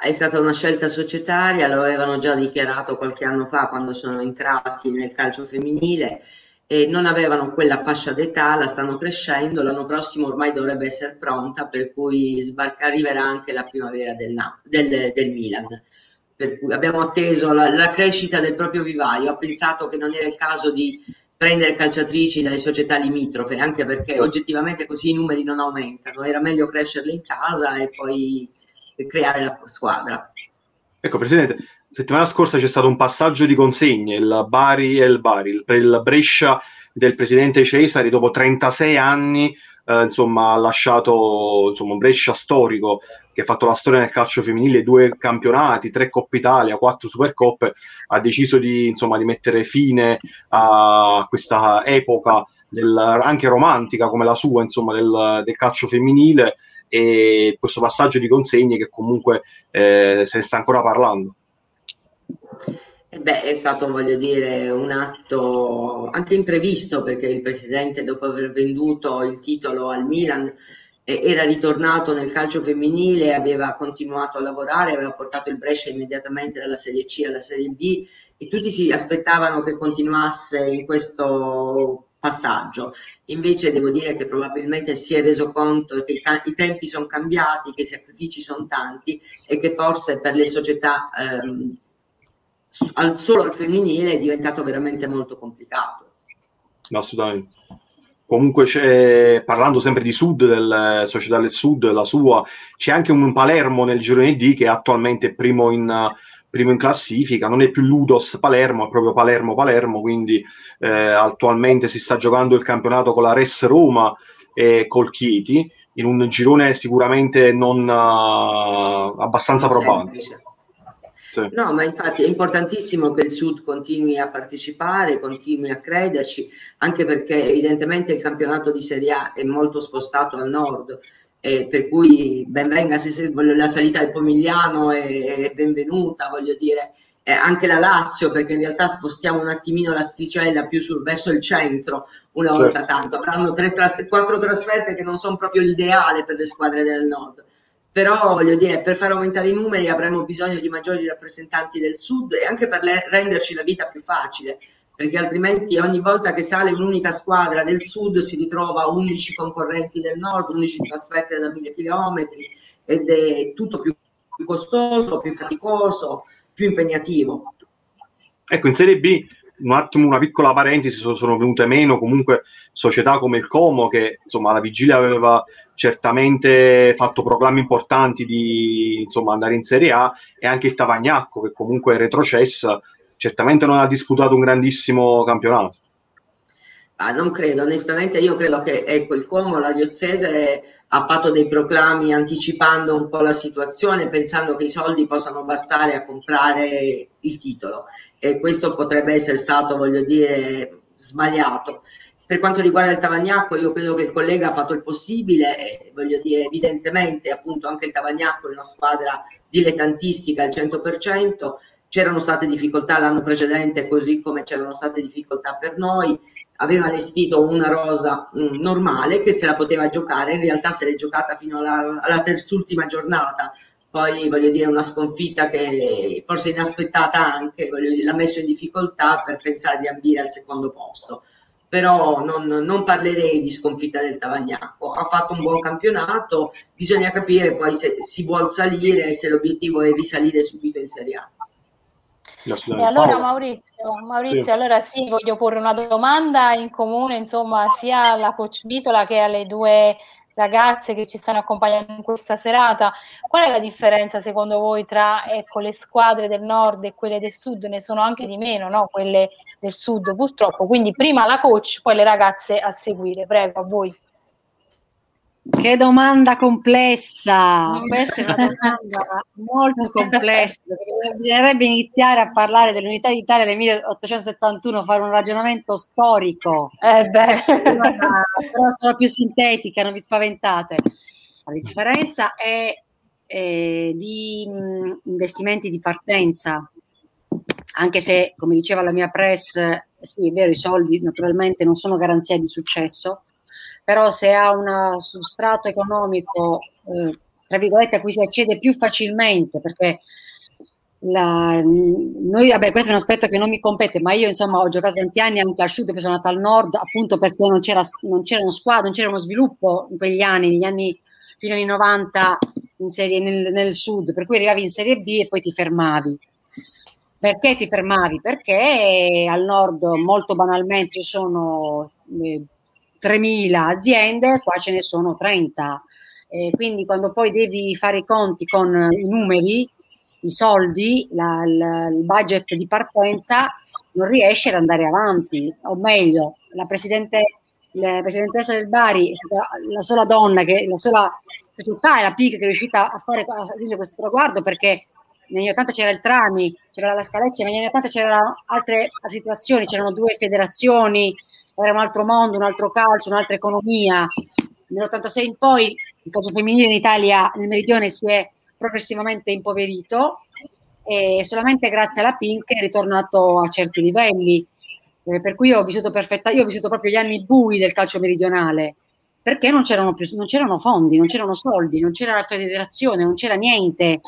È stata una scelta societaria, lo avevano già dichiarato qualche anno fa quando sono entrati nel calcio femminile e non avevano quella fascia d'età, la stanno crescendo, l'anno prossimo ormai dovrebbe essere pronta, per cui sbarca, arriverà anche la primavera del, del, del Milan. per cui abbiamo atteso la, la crescita del proprio vivaio, ha pensato che non era il caso di prendere calciatrici dalle società limitrofe, anche perché oggettivamente così i numeri non aumentano, era meglio crescerle in casa e poi creare la squadra. Ecco, Presidente, settimana scorsa c'è stato un passaggio di consegne, il Bari e il Bari, per il Brescia del Presidente Cesari, dopo 36 anni, eh, insomma, ha lasciato insomma, un Brescia storico che ha fatto la storia nel calcio femminile, due campionati, tre Coppe Italia, quattro Supercoppe, ha deciso di, insomma, di mettere fine a questa epoca del, anche romantica come la sua, insomma, del, del, calcio femminile e questo passaggio di consegne che comunque eh, se ne sta ancora parlando. Beh, è stato, voglio dire, un atto anche imprevisto perché il presidente, dopo aver venduto il titolo al Milan, era ritornato nel calcio femminile, aveva continuato a lavorare, aveva portato il Brescia immediatamente dalla Serie C alla Serie B e tutti si aspettavano che continuasse in questo passaggio. Invece devo dire che probabilmente si è reso conto che i, tempi sono cambiati, che i sacrifici sono tanti e che forse per le società ehm, al, solo al femminile è diventato veramente molto complicato. Assolutamente comunque parlando sempre di Sud, del Società del Sud, la sua, c'è anche un Palermo nel girone D che è attualmente primo in, primo in classifica, non è più Ludos Palermo, è proprio Palermo-Palermo, quindi eh, attualmente si sta giocando il campionato con la Res Roma e col Chieti, in un girone sicuramente non uh, abbastanza probabile. Sì. No, ma infatti è importantissimo che il Sud continui a partecipare, continui a crederci, anche perché evidentemente il campionato di Serie A è molto spostato al nord, eh, per cui benvenga se, se la salita del Pomigliano è, è benvenuta, voglio dire, eh, anche la Lazio, perché in realtà spostiamo un attimino l'asticella più sul, verso il centro una certo. volta tanto. Avranno tre, quattro trasferte che non sono proprio l'ideale per le squadre del nord però voglio dire, per far aumentare i numeri avremo bisogno di maggiori rappresentanti del sud e anche per le, renderci la vita più facile, perché altrimenti ogni volta che sale un'unica squadra del sud si ritrova 11 concorrenti del nord, 11 trasferte da mille chilometri ed è tutto più, più costoso, più faticoso, più impegnativo. Ecco, in Serie B un attimo una piccola parentesi, sono venute meno comunque società come il Como che insomma alla vigilia aveva certamente fatto proclami importanti di insomma, andare in Serie A e anche il Tavagnacco che comunque è retrocessa, certamente non ha disputato un grandissimo campionato. Ah, non credo, onestamente io credo che ecco, il Como, la diocese ha fatto dei proclami anticipando un po' la situazione, pensando che i soldi possano bastare a comprare il titolo. E questo potrebbe essere stato, voglio dire, sbagliato. Per quanto riguarda il Tavagnacco, io credo che il collega ha fatto il possibile, e voglio dire, evidentemente appunto anche il Tavagnacco è una squadra dilettantistica al 100%, c'erano state difficoltà l'anno precedente così come c'erano state difficoltà per noi, aveva allestito una rosa mh, mm, normale che se la poteva giocare, in realtà se l'è giocata fino alla, alla terzultima giornata, poi voglio dire una sconfitta che forse inaspettata anche, dire, l'ha messo in difficoltà per pensare di ambire al secondo posto. Però non, non parlerei di sconfitta del Tavagnacco, ha fatto un buon campionato, bisogna capire poi se si vuole salire, se l'obiettivo è risalire subito in Serie A. E allora Maurizio, Maurizio sì. allora sì, voglio porre una domanda in comune, insomma, sia alla coach Bitola che alle due ragazze che ci stanno accompagnando in questa serata. Qual è la differenza secondo voi tra ecco, le squadre del nord e quelle del sud? Ne sono anche di meno, no? quelle del sud purtroppo. Quindi prima la coach, poi le ragazze a seguire. Prego, a voi. Che domanda complessa! Questa è una domanda molto complessa. Bisognerebbe iniziare a parlare dell'unità d'Italia del 1871, fare un ragionamento storico. Eh beh. Però sono più sintetica, non vi spaventate. La differenza è eh, di mh, investimenti di partenza, anche se, come diceva la mia press, sì, è vero, i soldi naturalmente non sono garanzia di successo, però se ha un substrato economico, eh, tra virgolette, a cui si accede più facilmente, perché la, noi, vabbè, questo è un aspetto che non mi compete, ma io insomma ho giocato tanti anni anche al sud, poi sono andata al nord appunto perché non, c'era, non c'erano squadre, non c'era uno sviluppo in quegli anni, negli anni fino agli 90 in serie, nel, nel sud, per cui arrivavi in Serie B e poi ti fermavi. Perché ti fermavi? Perché al nord molto banalmente ci sono eh, 3.000 aziende, qua ce ne sono 30. Eh, quindi quando poi devi fare i conti con i numeri, i soldi, la, la, il budget di partenza, non riesci ad andare avanti. O meglio, la, presidente, la presidentessa del Bari è stata la sola donna, che, la sola società la PIC che è riuscita a fare a questo traguardo perché negli anni 80 c'era il Trani, c'era la Scaleccia, negli anni 80 c'erano altre situazioni, c'erano due federazioni, era un altro mondo, un altro calcio, un'altra economia. Nell'86 in poi il calcio femminile in Italia, nel meridione, si è progressivamente impoverito e solamente grazie alla Pink è ritornato a certi livelli. Eh, per cui ho vissuto perfetta, io ho vissuto proprio gli anni bui del calcio meridionale, perché non c'erano, più, non c'erano fondi, non c'erano soldi, non c'era la federazione, non c'era niente.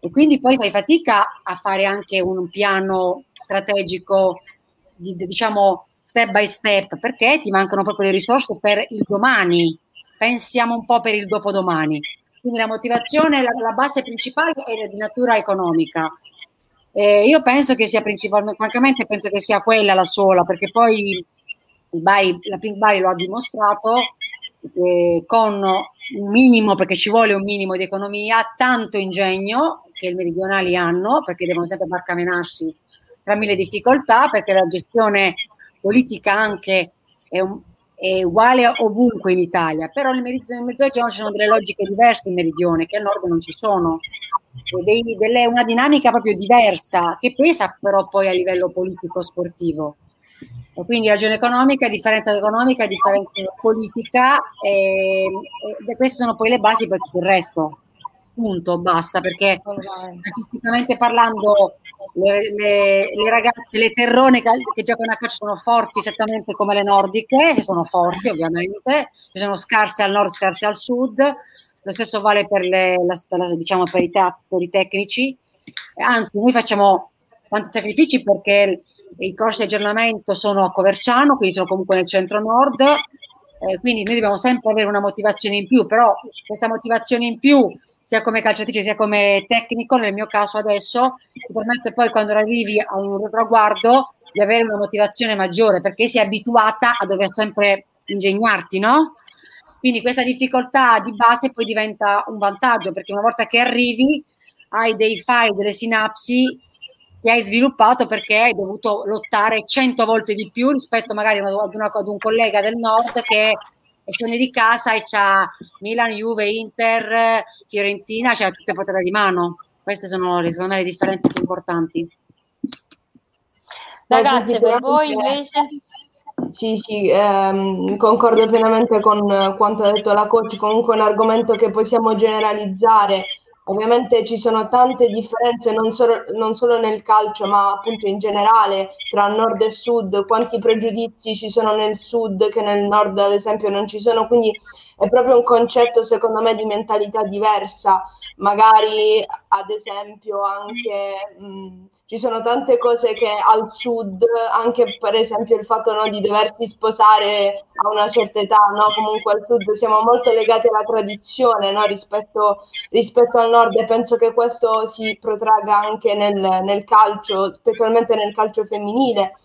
E quindi poi fai fatica a fare anche un piano strategico, di, diciamo, step by step, perché ti mancano proprio le risorse per il domani. Pensiamo un po' per il dopodomani. Quindi la motivazione, la, la base principale è di natura economica. Eh, io penso che sia principalmente, francamente penso che sia quella la sola, perché poi Bari, la Pink Bari lo ha dimostrato eh, con un minimo, perché ci vuole un minimo di economia, tanto ingegno che i meridionali hanno, perché devono sempre barcamenarsi tra mille difficoltà, perché la gestione politica anche è, un, è uguale ovunque in Italia, però nel, mezzogiorno ci sono delle logiche diverse in meridione che al nord non ci sono, dei, delle, una dinamica proprio diversa che pesa però poi a livello politico sportivo. E quindi ragione economica, differenza economica, differenza politica e, e queste sono poi le basi per tutto il resto. Punto, basta, perché artisticamente parlando le, le, le, ragazze, le terrone che, giocano a calcio sono forti esattamente come le nordiche, se sono forti ovviamente, ci sono scarse al nord, scarse al sud, lo stesso vale per, le, la, la, diciamo, per, i, per i tecnici, anzi noi facciamo tanti sacrifici perché i corsi di aggiornamento sono a Coverciano, quindi sono comunque nel centro-nord, eh, quindi noi dobbiamo sempre avere una motivazione in più, però questa motivazione in più sia come calciatrice sia come tecnico, nel mio caso adesso, ti permette poi quando arrivi a un traguardo di avere una motivazione maggiore perché sei abituata a dover sempre ingegnarti, no? Quindi questa difficoltà di base poi diventa un vantaggio perché una volta che arrivi hai dei file, delle sinapsi che hai sviluppato perché hai dovuto lottare cento volte di più rispetto magari ad, una, ad un collega del nord che scende di casa e c'ha Milan, Juve, Inter, Fiorentina, c'ha tutte portate di mano. Queste sono secondo me le differenze più importanti. Ragazze, per voi invece? Sì, sì, ehm, concordo pienamente con quanto ha detto la coach, comunque è un argomento che possiamo generalizzare Ovviamente ci sono tante differenze non solo, non solo, nel calcio, ma appunto in generale tra nord e sud, quanti pregiudizi ci sono nel sud che nel nord ad esempio non ci sono, quindi è proprio un concetto secondo me di mentalità diversa, magari ad esempio anche... Mh, ci sono tante cose che al sud, anche per esempio il fatto no, di doversi sposare a una certa età, no? comunque al sud siamo molto legati alla tradizione no? rispetto, rispetto, al nord e penso che questo si protragga anche nel, nel calcio, specialmente nel calcio femminile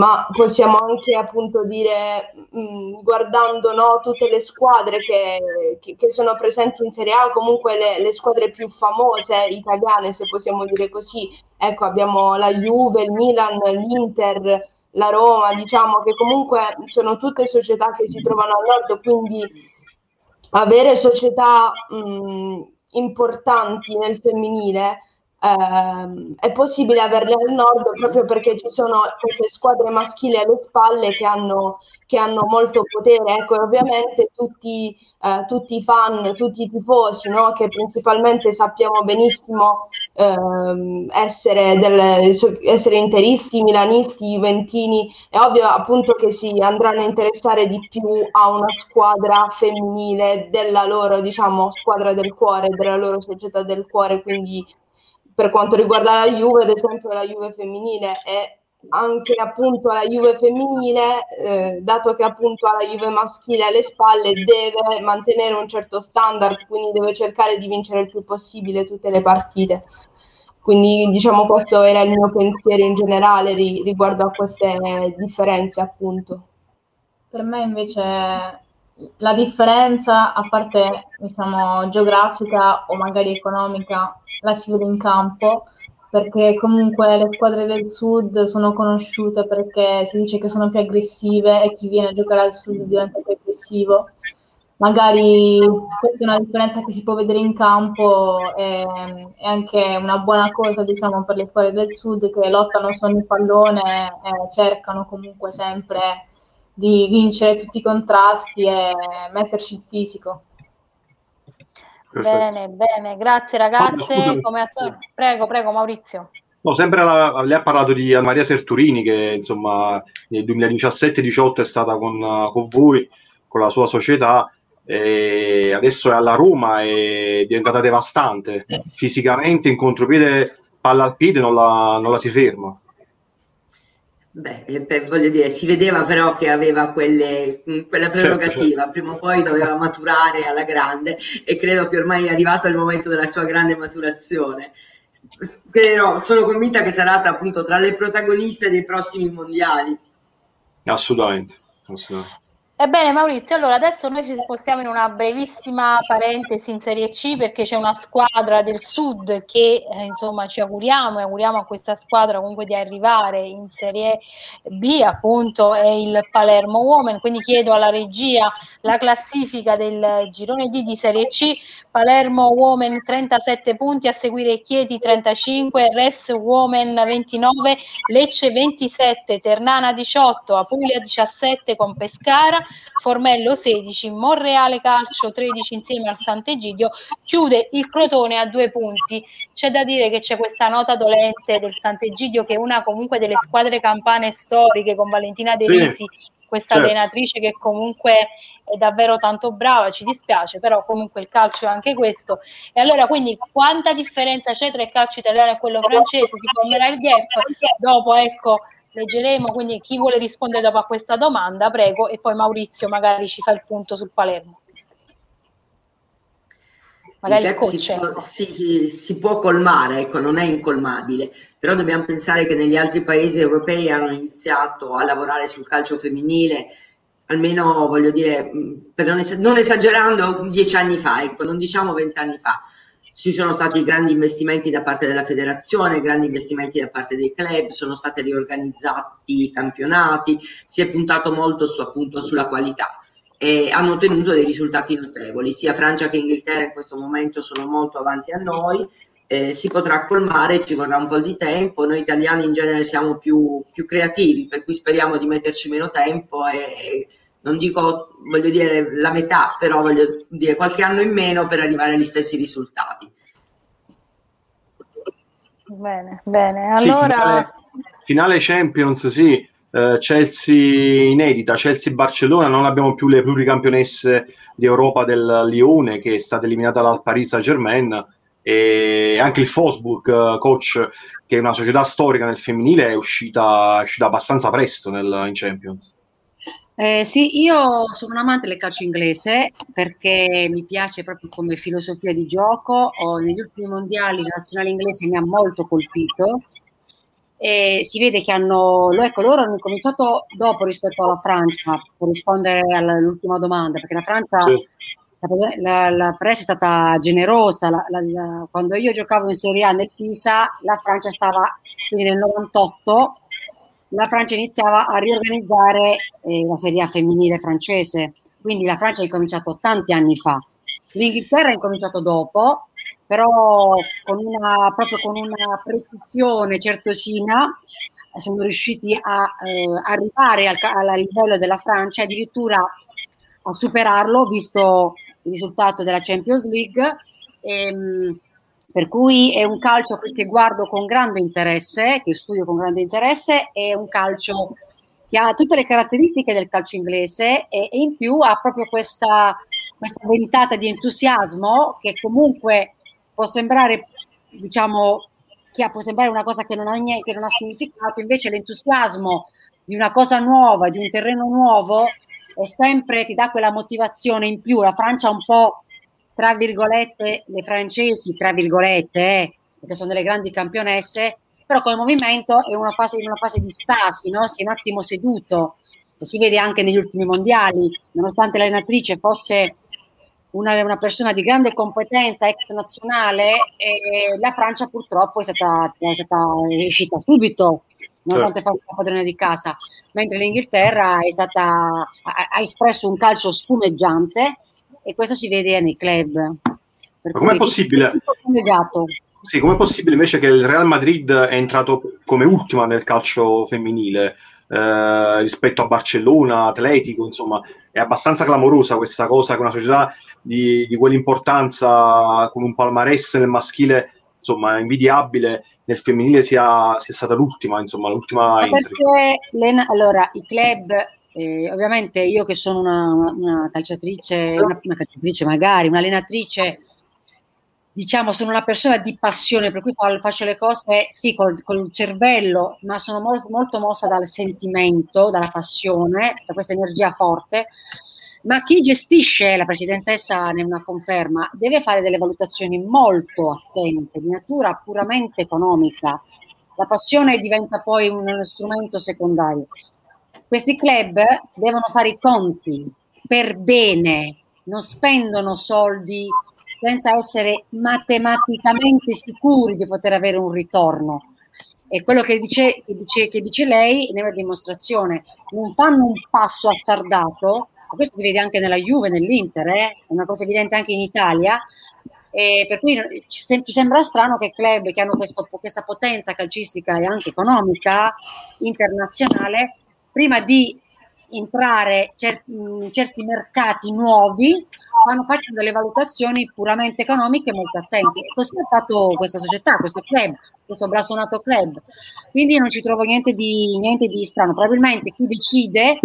ma possiamo anche appunto dire, mh, guardando no, tutte le squadre che, che, che, sono presenti in Serie A, comunque le, le, squadre più famose italiane, se possiamo dire così, ecco abbiamo la Juve, il Milan, l'Inter, la Roma, diciamo che comunque sono tutte società che si trovano al nord, quindi avere società mh, importanti nel femminile eh, è possibile averle al nord proprio perché ci sono queste squadre maschili alle spalle che hanno, che hanno molto potere. Ecco, ovviamente tutti, eh, tutti, i fan, tutti i tifosi, no? che principalmente sappiamo benissimo eh, essere, del, essere interisti, milanisti, juventini, è ovvio appunto che si andranno a interessare di più a una squadra femminile della loro, diciamo, squadra del cuore, della loro società del cuore, quindi per quanto riguarda la Juve, ad esempio la Juve femminile è anche appunto alla Juve femminile, eh, dato che appunto alla Juve maschile alle spalle deve mantenere un certo standard, quindi deve cercare di vincere il più possibile tutte le partite. Quindi diciamo questo era il mio pensiero in generale ri- riguardo a queste differenze appunto. Per me invece la differenza, a parte diciamo geografica o magari economica, la si vede in campo perché comunque le squadre del sud sono conosciute perché si dice che sono più aggressive e chi viene a giocare al sud diventa più aggressivo. Magari questa è una differenza che si può vedere in campo e è anche una buona cosa diciamo, per le squadre del sud che lottano su ogni pallone e cercano comunque sempre di vincere tutti i contrasti e metterci il fisico. Perfetto. Bene, bene, grazie ragazze. Ah, Come a... Prego, prego Maurizio. No, sempre la, lei ha parlato di Maria Serturini che insomma nel 2017-18 è stata con, con, voi, con la sua società e adesso è alla Roma e è diventata devastante. Fisicamente in contropiede, palla al piede non la, non la si ferma. Beh, eh, voglio dire, si vedeva però che aveva quelle, mm, quella certo, prerogativa, certo, certo. prima o poi doveva maturare alla grande e credo che ormai è arrivato il momento della sua grande maturazione. Però sono convinta che sarà appunto tra le protagoniste dei prossimi mondiali. Assolutamente. assolutamente. Ebbene Maurizio, allora adesso noi ci spostiamo in una brevissima parentesi in Serie C perché c'è una squadra del sud che eh, insomma ci auguriamo e auguriamo a questa squadra comunque di arrivare in Serie B, appunto è il Palermo Women, quindi chiedo alla regia la classifica del girone D di Serie C, Palermo Women 37 punti, a seguire Chieti 35, Res Women 29, Lecce 27, Ternana 18, Apulia 17 con Pescara, Formello 16, Monreale Calcio 13 insieme al Sant'Egidio, chiude il Crotone a due punti. C'è da dire che c'è questa nota dolente del Sant'Egidio che è una comunque delle squadre campane storiche con Valentina De Risi, sì, questa certo. allenatrice che comunque è davvero tanto brava, ci dispiace, però comunque il calcio è anche questo. E allora quindi quanta differenza c'è tra il calcio italiano e quello francese? Si formerà il gap, dopo ecco leggeremo, quindi chi vuole rispondere dopo a questa domanda, prego, e poi Maurizio magari ci fa il punto sul Palermo. Magari il coach. Si può, si, si, può colmare, ecco, non è incolmabile, però dobbiamo pensare che negli altri paesi europei hanno iniziato a lavorare sul calcio femminile almeno voglio dire, per non, es- non esagerando, dieci anni fa, ecco, non diciamo vent'anni fa ci sono stati grandi investimenti da parte della federazione, grandi investimenti da parte dei club, sono stati riorganizzati i campionati, si è puntato molto su, appunto sulla qualità e hanno ottenuto dei risultati notevoli. Sia Francia che Inghilterra in questo momento sono molto avanti a noi, eh, si potrà colmare, ci vorrà un po' di tempo. Noi italiani in genere siamo più, più creativi, per cui speriamo di metterci meno tempo e, non dico, voglio dire, la metà, però voglio dire qualche anno in meno per arrivare agli stessi risultati. Bene, bene. Allora... Sì, finale, finale, Champions, sì. Uh, Chelsea inedita, Chelsea-Barcellona, non abbiamo più le pluricampionesse di Europa del Lione che è stata eliminata dal Paris Saint-Germain e anche il Fosburg, uh, coach, che è una società storica nel femminile, è uscita, è uscita abbastanza presto nel, in Champions. Eh, sì, io sono un amante del calcio inglese perché mi piace proprio come filosofia di gioco. O negli ultimi mondiali la nazionale inglese mi ha molto colpito. E si vede che hanno, ecco, loro hanno cominciato dopo rispetto alla Francia, per rispondere all'ultima domanda, perché la Francia, sì. la, la, pressa è stata generosa. La, la, quando io giocavo in Serie A nel Pisa, la Francia stava, quindi nel 98, la Francia iniziava a riorganizzare eh, la Serie A femminile francese, quindi la Francia ha incominciato tanti anni fa. L'Inghilterra ha incominciato dopo, però con una, proprio con una precisione certosina sono riusciti a eh, arrivare al, al, livello della Francia, addirittura a superarlo, visto il risultato della Champions League. E, ehm, per cui è un calcio che guardo con grande interesse, che studio con grande interesse, è un calcio che ha tutte le caratteristiche del calcio inglese e, e in più ha proprio questa, questa ventata di entusiasmo che comunque può sembrare, diciamo, che può sembrare una cosa che non ha che non ha significato, invece l'entusiasmo di una cosa nuova, di un terreno nuovo, è sempre ti dà quella motivazione in più. La Francia un po', tra virgolette, le francesi, tra virgolette, eh, perché sono delle grandi campionesse, però come movimento è una fase, in una fase di stasi, no? si è un attimo seduto, e si vede anche negli ultimi mondiali, nonostante l'allenatrice fosse una, una, persona di grande competenza ex nazionale, e la Francia purtroppo è stata, è stata uscita subito, nonostante certo. fosse la padrona di casa, mentre l'Inghilterra è stata, ha, ha espresso un calcio spumeggiante e questo si vede nei club. Per com'è possibile? Sì, com'è possibile invece che il Real Madrid è entrato come ultima nel calcio femminile? Eh, rispetto a Barcellona, Atletico, insomma, è abbastanza clamorosa questa cosa che una società di, di quell'importanza con un palmarès nel maschile insomma invidiabile nel femminile sia, sia stata l'ultima insomma l'ultima perché Lena, allora i club eh, ovviamente io che sono una, una calciatrice una, una calciatrice magari un'allenatrice diciamo, sono una persona di passione, per cui faccio le cose sì col, col cervello, ma sono molto, molto mossa dal sentimento, dalla passione, da questa energia forte. Ma chi gestisce la presidentessa in una conferma deve fare delle valutazioni molto attente, di natura puramente economica. La passione diventa poi uno strumento secondario. Questi club devono fare i conti per bene, non spendono soldi senza essere matematicamente sicuri di poter avere un ritorno. E quello che dice, che dice, che dice lei ne è una dimostrazione. Non fanno un passo azzardato, questo si vede anche nella Juve, nell'Inter, eh? è una cosa evidente anche in Italia, e per cui ci, ci, sembra strano che club che hanno questo, questa potenza calcistica e anche economica internazionale, prima di entrare in certi mercati nuovi, fanno facendo delle valutazioni puramente economiche molto attenti. E così ha fatto questa società, questo club, questo blassonato club. Quindi non ci trovo niente di, niente di strano. Probabilmente chi decide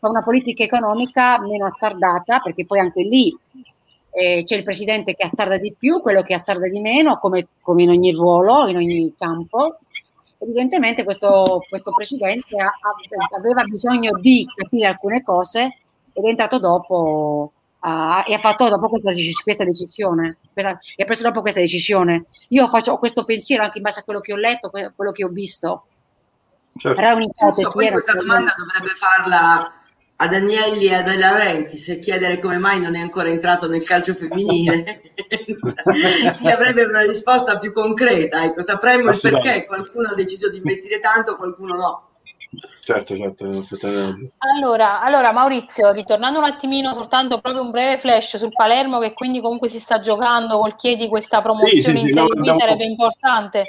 fa una politica economica meno azzardata, perché poi anche lì eh, c'è il presidente che azzarda di più, quello che azzarda di meno, come, come in ogni ruolo, in ogni campo. Evidentemente questo, questo presidente ha, aveva bisogno di capire alcune cose ed è entrato dopo uh, e ha fatto dopo questa, questa decisione, questa, e ha preso dopo questa decisione. Io faccio questo pensiero anche in base a quello che ho letto, quello che ho visto. Certo. Era un'ipotesi. Questa domanda dovrebbe farla a Danielli e a De Laurentiis e chiedere come mai non è ancora entrato nel calcio femminile si avrebbe una risposta più concreta. Ecco, sapremmo il perché qualcuno ha deciso di investire tanto qualcuno no. Certo, certo. Allora, allora, Maurizio, ritornando un attimino, soltanto proprio un breve flash sul Palermo, che quindi comunque si sta giocando col chiedi questa promozione sì, sì, in Serie B, sarebbe importante.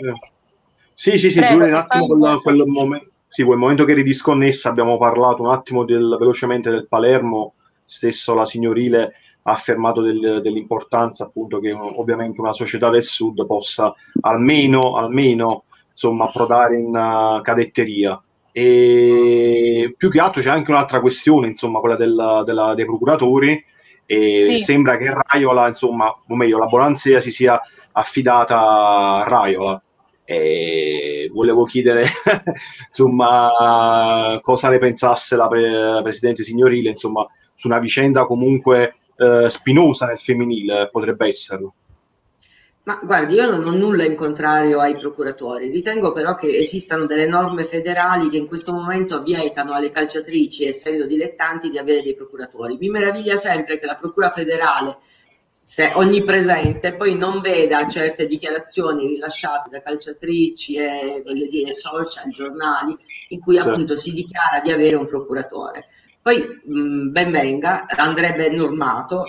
Sì, sì, sì, Prego, un attimo quel, quel, momento, sì, quel momento che eri disconnessa abbiamo parlato un attimo del, velocemente del Palermo, stesso la signorile ha affermato del, dell'importanza appunto che ovviamente una società del sud possa almeno, almeno insomma, approdare in uh, cadetteria e più che altro c'è anche un'altra questione, insomma, quella della, della, dei procuratori. E sì. sembra che Raiola, insomma, o meglio, la Bonanzia si sia affidata a Raiola. E volevo chiedere, insomma, cosa ne pensasse la, pre- Presidente signorile, insomma, su una vicenda comunque eh, spinosa nel femminile, potrebbe esserlo. Ma guardi, io non ho nulla in contrario ai procuratori, ritengo però che esistano delle norme federali che in questo momento vietano alle calciatrici, essendo dilettanti, di avere dei procuratori. Mi meraviglia sempre che la Procura federale, se onnipresente, poi non veda certe dichiarazioni rilasciate da calciatrici e voglio dire social, giornali, in cui certo. appunto si dichiara di avere un procuratore. Poi mh, ben venga, andrebbe normato,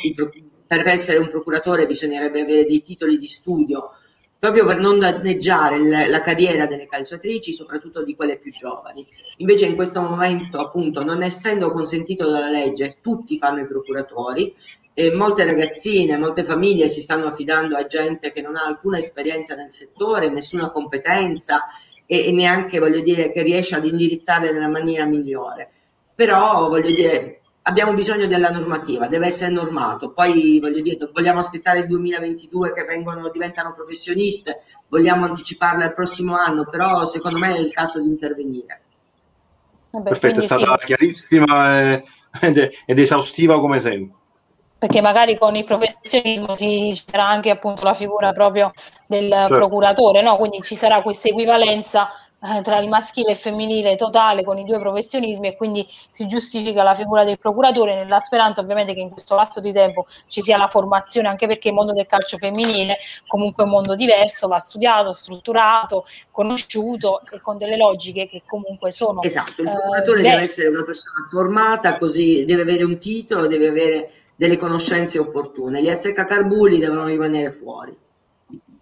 per essere un procuratore bisognerebbe avere dei titoli di studio proprio per non danneggiare la carriera delle calciatrici, soprattutto di quelle più giovani. Invece in questo momento, appunto, non essendo consentito dalla legge, tutti fanno i procuratori e molte ragazzine, molte famiglie si stanno affidando a gente che non ha alcuna esperienza nel settore, nessuna competenza e, e neanche, voglio dire, che riesce ad indirizzarle nella maniera migliore. Però, voglio dire, abbiamo bisogno della normativa, deve essere normato. Poi voglio dire, vogliamo aspettare il 2022 che vengono, diventano professioniste, vogliamo anticiparle al prossimo anno, però secondo me è il caso di intervenire. Vabbè, Perfetto, è stata sì. chiarissima ed, ed esaustiva come sempre perché magari con il professionismo si, ci sarà anche appunto la figura proprio del certo. procuratore, no? quindi ci sarà questa equivalenza eh, tra il maschile e il femminile totale con i due professionismi e quindi si giustifica la figura del procuratore nella speranza ovviamente che in questo lasso di tempo ci sia la formazione anche perché il mondo del calcio femminile comunque è un mondo diverso, va studiato, strutturato, conosciuto e con delle logiche che comunque sono Esatto, il procuratore eh, deve essere una persona formata, così deve avere un titolo, deve avere delle conoscenze opportune. Gli azzeccacarbuli devono rimanere fuori.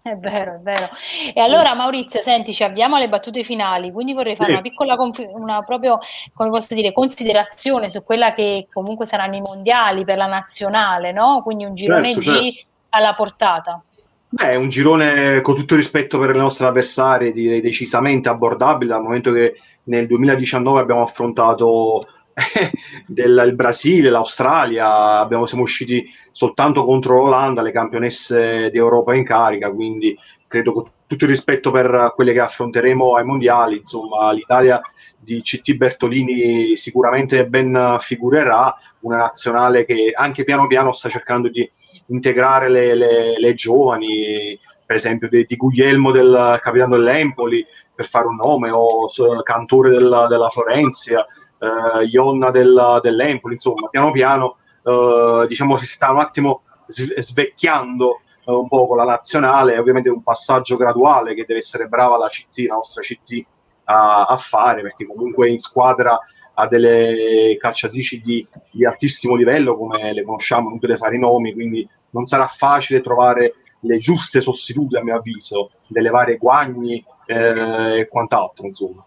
È vero, è vero. E allora Maurizio, senti, ci abbiamo alle battute finali, quindi vorrei fare sì. una piccola, una proprio, come posso dire, considerazione su quella che comunque saranno i mondiali per la nazionale, no? Quindi un girone certo, G certo. alla portata. Beh, un girone con tutto rispetto per le nostre avversarie, direi decisamente abbordabile, dal momento che nel 2019 abbiamo affrontato del Brasile, l'Australia, abbiamo, siamo usciti soltanto contro l'Olanda, le campionesse d'Europa in carica, quindi credo con tutto il rispetto per quelle che affronteremo ai mondiali, insomma l'Italia di CT Bertolini sicuramente ben figurerà, una nazionale che anche piano piano sta cercando di integrare le, le, le giovani, per esempio di, di Guglielmo del capitano dell'Empoli, per fare un nome, o Cantore della, della Florenzia, eh, Ionna del, dell'Empoli, insomma, piano piano eh, diciamo si sta un attimo svecchiando eh, un po' con la nazionale, ovviamente un passaggio graduale che deve essere brava la CT, la nostra CT a, a fare, perché comunque in squadra ha delle calciatrici di, di, altissimo livello, come le conosciamo, non deve fare i nomi, quindi non sarà facile trovare le giuste sostitute, a mio avviso, delle varie guagni eh, e quant'altro, insomma.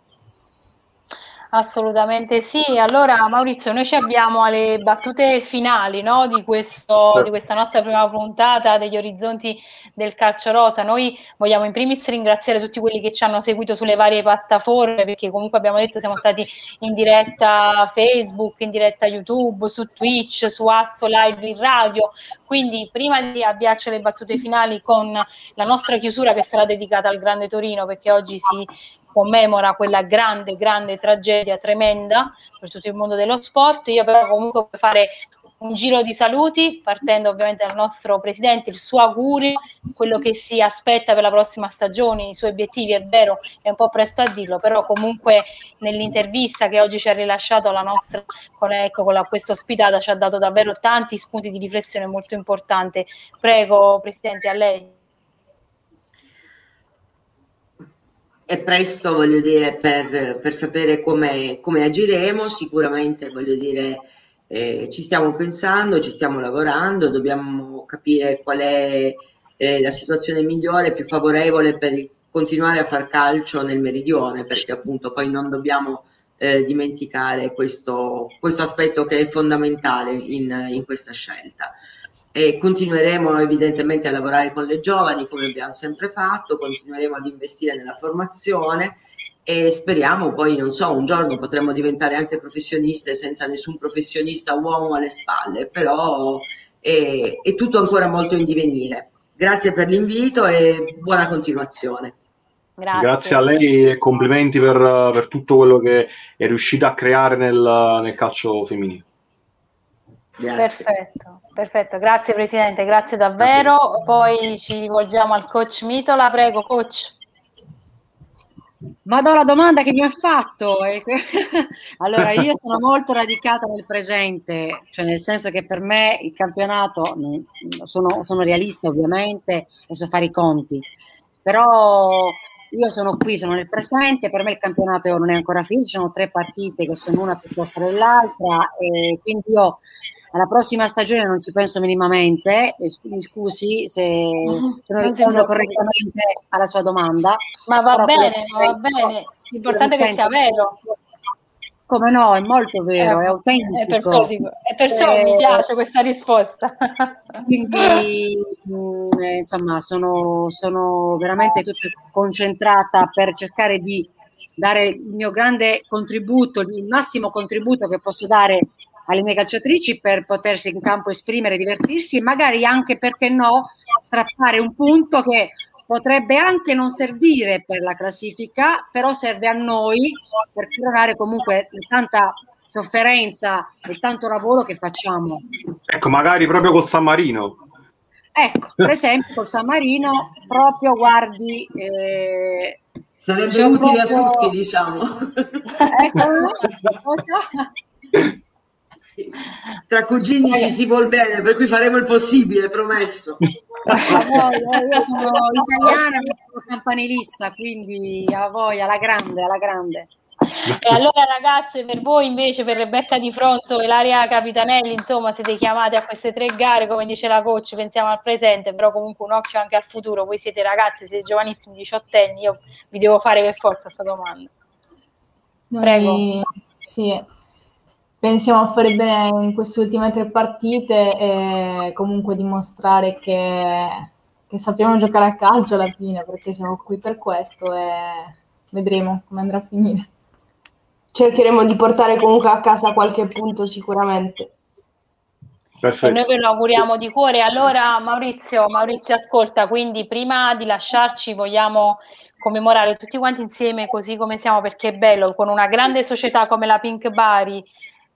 Assolutamente sì. Allora, Maurizio, noi ci abbiamo alle battute finali no, di, questo, sì. di, questa nostra prima puntata degli orizzonti del calcio rosa. Noi vogliamo in primis ringraziare tutti quelli che ci hanno seguito sulle varie piattaforme, perché comunque abbiamo detto siamo stati in diretta Facebook, in diretta YouTube, su Twitch, su Asso Live in radio. Quindi, prima di avviarci alle battute finali con la nostra chiusura che sarà dedicata al Grande Torino, perché oggi si commemora quella grande, grande tragedia tremenda per tutto il mondo dello sport. Io però comunque voglio fare un giro di saluti, partendo ovviamente dal nostro presidente, il suo augurio, quello che si aspetta per la prossima stagione, i suoi obiettivi, è vero, è un po' presto a dirlo, però comunque nell'intervista che oggi ci ha rilasciato la nostra, con, ecco, con questa ospitata, ci ha dato davvero tanti spunti di riflessione molto importanti. Prego, Presidente, a lei. È presto, voglio dire, per, per sapere come, agiremo, sicuramente, voglio dire, eh, ci stiamo pensando, ci stiamo lavorando, dobbiamo capire qual è eh, la situazione migliore, più favorevole per continuare a far calcio nel meridione, perché appunto poi non dobbiamo eh, dimenticare questo, questo, aspetto che è fondamentale in, in questa scelta e continueremo evidentemente a lavorare con le giovani come abbiamo sempre fatto, continueremo ad investire nella formazione e speriamo poi, non so, un giorno potremo diventare anche professioniste senza nessun professionista uomo alle spalle, però è, è tutto ancora molto in divenire. Grazie per l'invito e buona continuazione. Grazie. Grazie, a lei e complimenti per, per, tutto quello che è riuscita a creare nel, nel calcio femminile. Grazie. Perfetto, perfetto, grazie Presidente, grazie davvero. Grazie. Poi ci rivolgiamo al coach Mitola, prego coach. Vado alla domanda che mi ha fatto. allora, io sono molto radicata nel presente, cioè nel senso che per me il campionato, sono, sono realista ovviamente e so fare i conti, però io sono qui, sono nel presente, per me il campionato non è ancora finito, ci sono tre partite che sono una più costa dell'altra e quindi io alla prossima stagione non ci penso minimamente, mi scusi se, se non rispondo correttamente alla sua domanda. Ma va bene, ma va bene, l'importante è che sia vero. Come no, è molto vero, eh, è autentico. E perciò, dico, e perciò eh, mi piace questa risposta. Quindi, mm, eh, insomma, sono, sono veramente tutta concentrata per cercare di dare il mio grande contributo, il massimo contributo che posso dare alle mie calciatrici per potersi in campo esprimere, divertirsi e magari anche, perché no, strappare un punto che potrebbe anche non servire per la classifica, però serve a noi per coronare comunque tanta sofferenza e tanto lavoro che facciamo. Ecco, magari proprio col San Marino. Ecco, per esempio col San Marino proprio guardi... Eh, Sarebbe diciamo utile proprio... a tutti, diciamo. Ecco, cosa? Tra cugini ci si vuol bene, per cui faremo il possibile, promesso. No, io sono italiana, sono campanilista, quindi a voi, alla grande, alla grande. E allora ragazze, per voi invece, per Rebecca Di Fronzo e Laria Capitanelli, insomma, siete chiamate a queste tre gare, come dice la coach, pensiamo al presente, però comunque un occhio anche al futuro. Voi siete ragazze, siete giovanissimi, diciottenni, io vi devo fare per forza questa domanda. Prego. Noi, sì, pensiamo a fare bene in queste ultime tre partite e comunque dimostrare che, che sappiamo giocare a calcio alla fine, perché siamo qui per questo e vedremo come andrà a finire. Cercheremo di portare comunque a casa qualche punto sicuramente. Perfetto. E noi ve lo auguriamo di cuore. Allora Maurizio, Maurizio ascolta, quindi prima di lasciarci vogliamo commemorare tutti quanti insieme così come siamo perché è bello con una grande società come la Pink Bari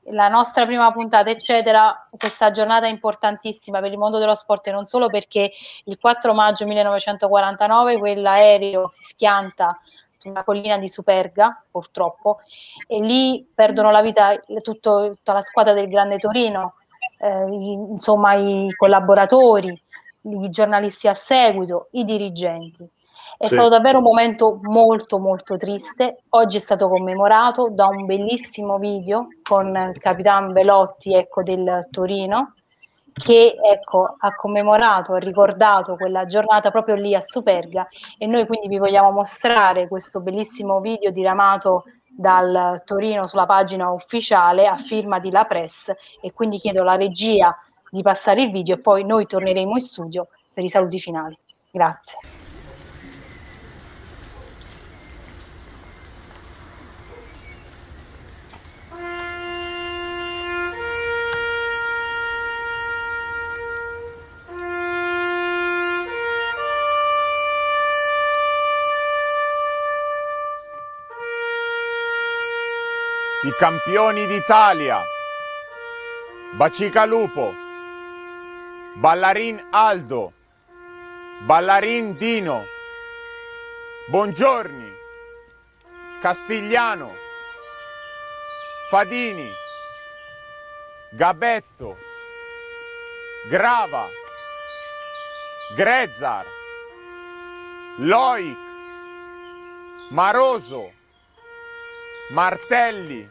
la nostra prima puntata, eccetera, questa giornata è importantissima per il mondo dello sport e non solo perché il 4 maggio 1949 quell'aereo si schianta sulla collina di Superga, purtroppo, e lì perdono la vita tutto, tutta la squadra del Grande Torino, eh, insomma i collaboratori, i giornalisti a seguito, i dirigenti. È sì. stato davvero un momento molto molto triste. Oggi è stato commemorato da un bellissimo video con il capitano Velotti ecco, del Torino che ecco, ha commemorato, ha ricordato quella giornata proprio lì a Superga e noi quindi vi vogliamo mostrare questo bellissimo video diramato dal Torino sulla pagina ufficiale a firma di La Press e quindi chiedo alla regia di passare il video e poi noi torneremo in studio per i saluti finali. Grazie. I campioni d'Italia, Bacica Lupo, Ballarin Aldo, Ballarin Dino, Buongiorni, Castigliano, Fadini, Gabetto, Grava, Grezzar, Loic, Maroso, Martelli,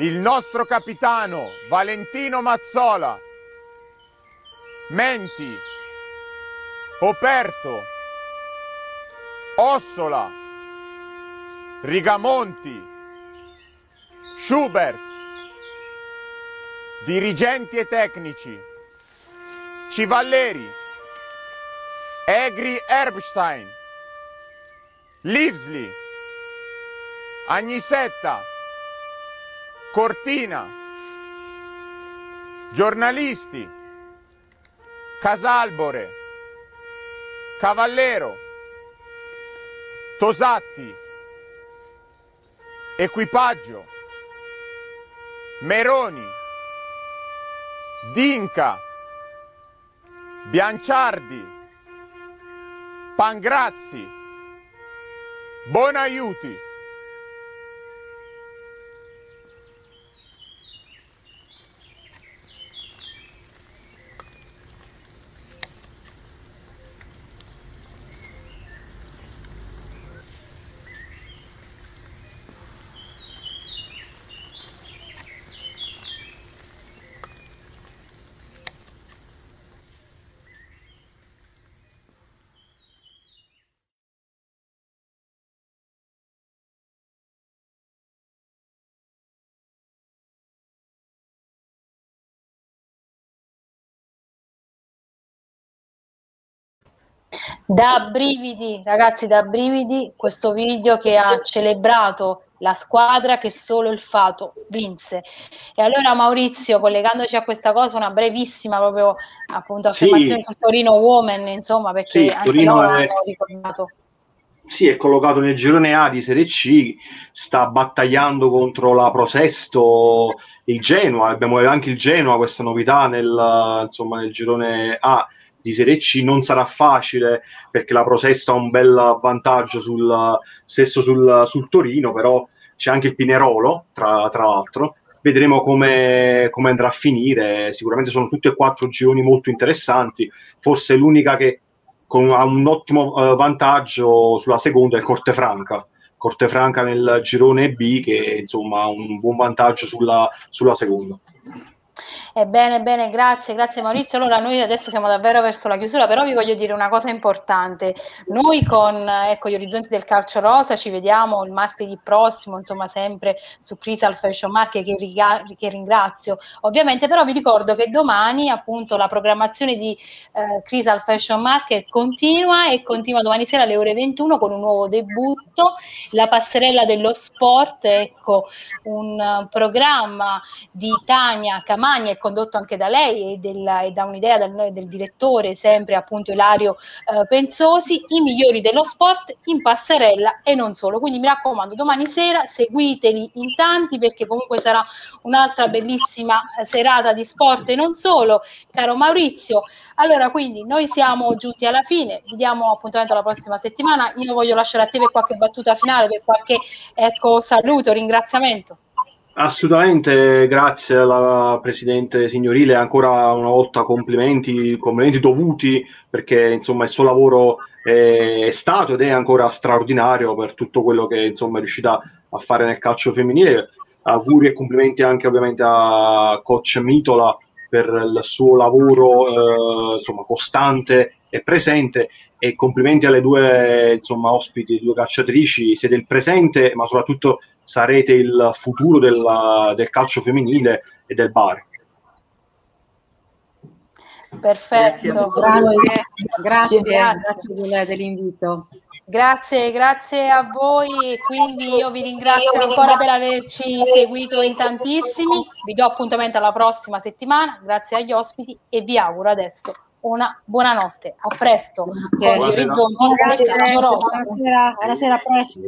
il nostro capitano Valentino Mazzola, Menti, Poperto, Ossola, Rigamonti, Schubert, dirigenti e tecnici, Civalleri, Egri Erbstein, Livesly, Agnisetta, Cortina, giornalisti, Casalbore, Cavallero, Tosatti, equipaggio, Meroni, Dinca, Bianciardi, Pangrazzi, Bonaiuti. Da brividi, ragazzi, da brividi, questo video che ha celebrato la squadra che solo il Fato vinse. E allora Maurizio, collegandoci a questa cosa, una brevissima proprio appunto affermazione Sì. sul Torino Women, insomma, perché Sì, anche Torino loro è- hanno ricordato. Sì, è collocato nel girone A di Serie C, sta battagliando contro la Prosesto, il Genoa, abbiamo anche il Genoa, questa novità nel, insomma, nel girone A di Serie C, non sarà facile perché la Prosesto ha un bel vantaggio sul, stesso sul, sul Torino, però c'è anche il Pinerolo, tra, tra l'altro, vedremo come, come andrà a finire, sicuramente sono tutti e quattro gironi molto interessanti, forse l'unica che con ha un ottimo eh, vantaggio sulla seconda è il Cortefranca. Cortefranca nel girone B che insomma ha un buon vantaggio sulla, sulla seconda. Ebbene, bene, grazie, grazie Maurizio. Allora, noi adesso siamo davvero verso la chiusura, però vi voglio dire una cosa importante. Noi con eh, ecco, gli orizzonti del calcio rosa ci vediamo il martedì prossimo, insomma, sempre su Crystal Fashion Market, che, riga- che ringrazio ovviamente, però vi ricordo che domani appunto la programmazione di eh, Crystal Fashion Market continua e continua domani sera alle ore 21 con un nuovo debutto, la passerella dello sport, ecco, un eh, programma di Tania Camagna, è condotto anche da lei e, del- e da un'idea del, del direttore, sempre appunto Ilario eh, Pensosi, i migliori dello sport in passerella e non solo. Quindi mi raccomando, domani sera seguiteli in tanti perché comunque sarà un'altra bellissima eh, serata di sport e non solo, caro Maurizio. Allora, quindi noi siamo giunti alla fine, vi diamo appuntamento la prossima settimana. Io voglio lasciare a te per qualche battuta finale, per qualche ecco, saluto, ringraziamento. Assolutamente, grazie alla Presidente signorile, ancora una volta complimenti, complimenti dovuti perché insomma il suo lavoro è, stato ed è ancora straordinario per tutto quello che insomma è riuscita a fare nel calcio femminile. Auguri e complimenti anche ovviamente a coach Mitola per il suo lavoro eh, insomma costante e presente e complimenti alle due insomma ospiti, due calciatrici, siete il presente ma soprattutto sarete il futuro del, del calcio femminile e del bar. Perfetto, Grazie voi. Grazie, grazie, Grazie. grazie del- dell'invito. Grazie, grazie a voi e quindi io vi ringrazio ancora per averci seguito in tantissimi. Vi do appuntamento alla prossima settimana, grazie agli ospiti e vi auguro adesso una buonanotte, a presto. Buonasera. Buonasera. A presto.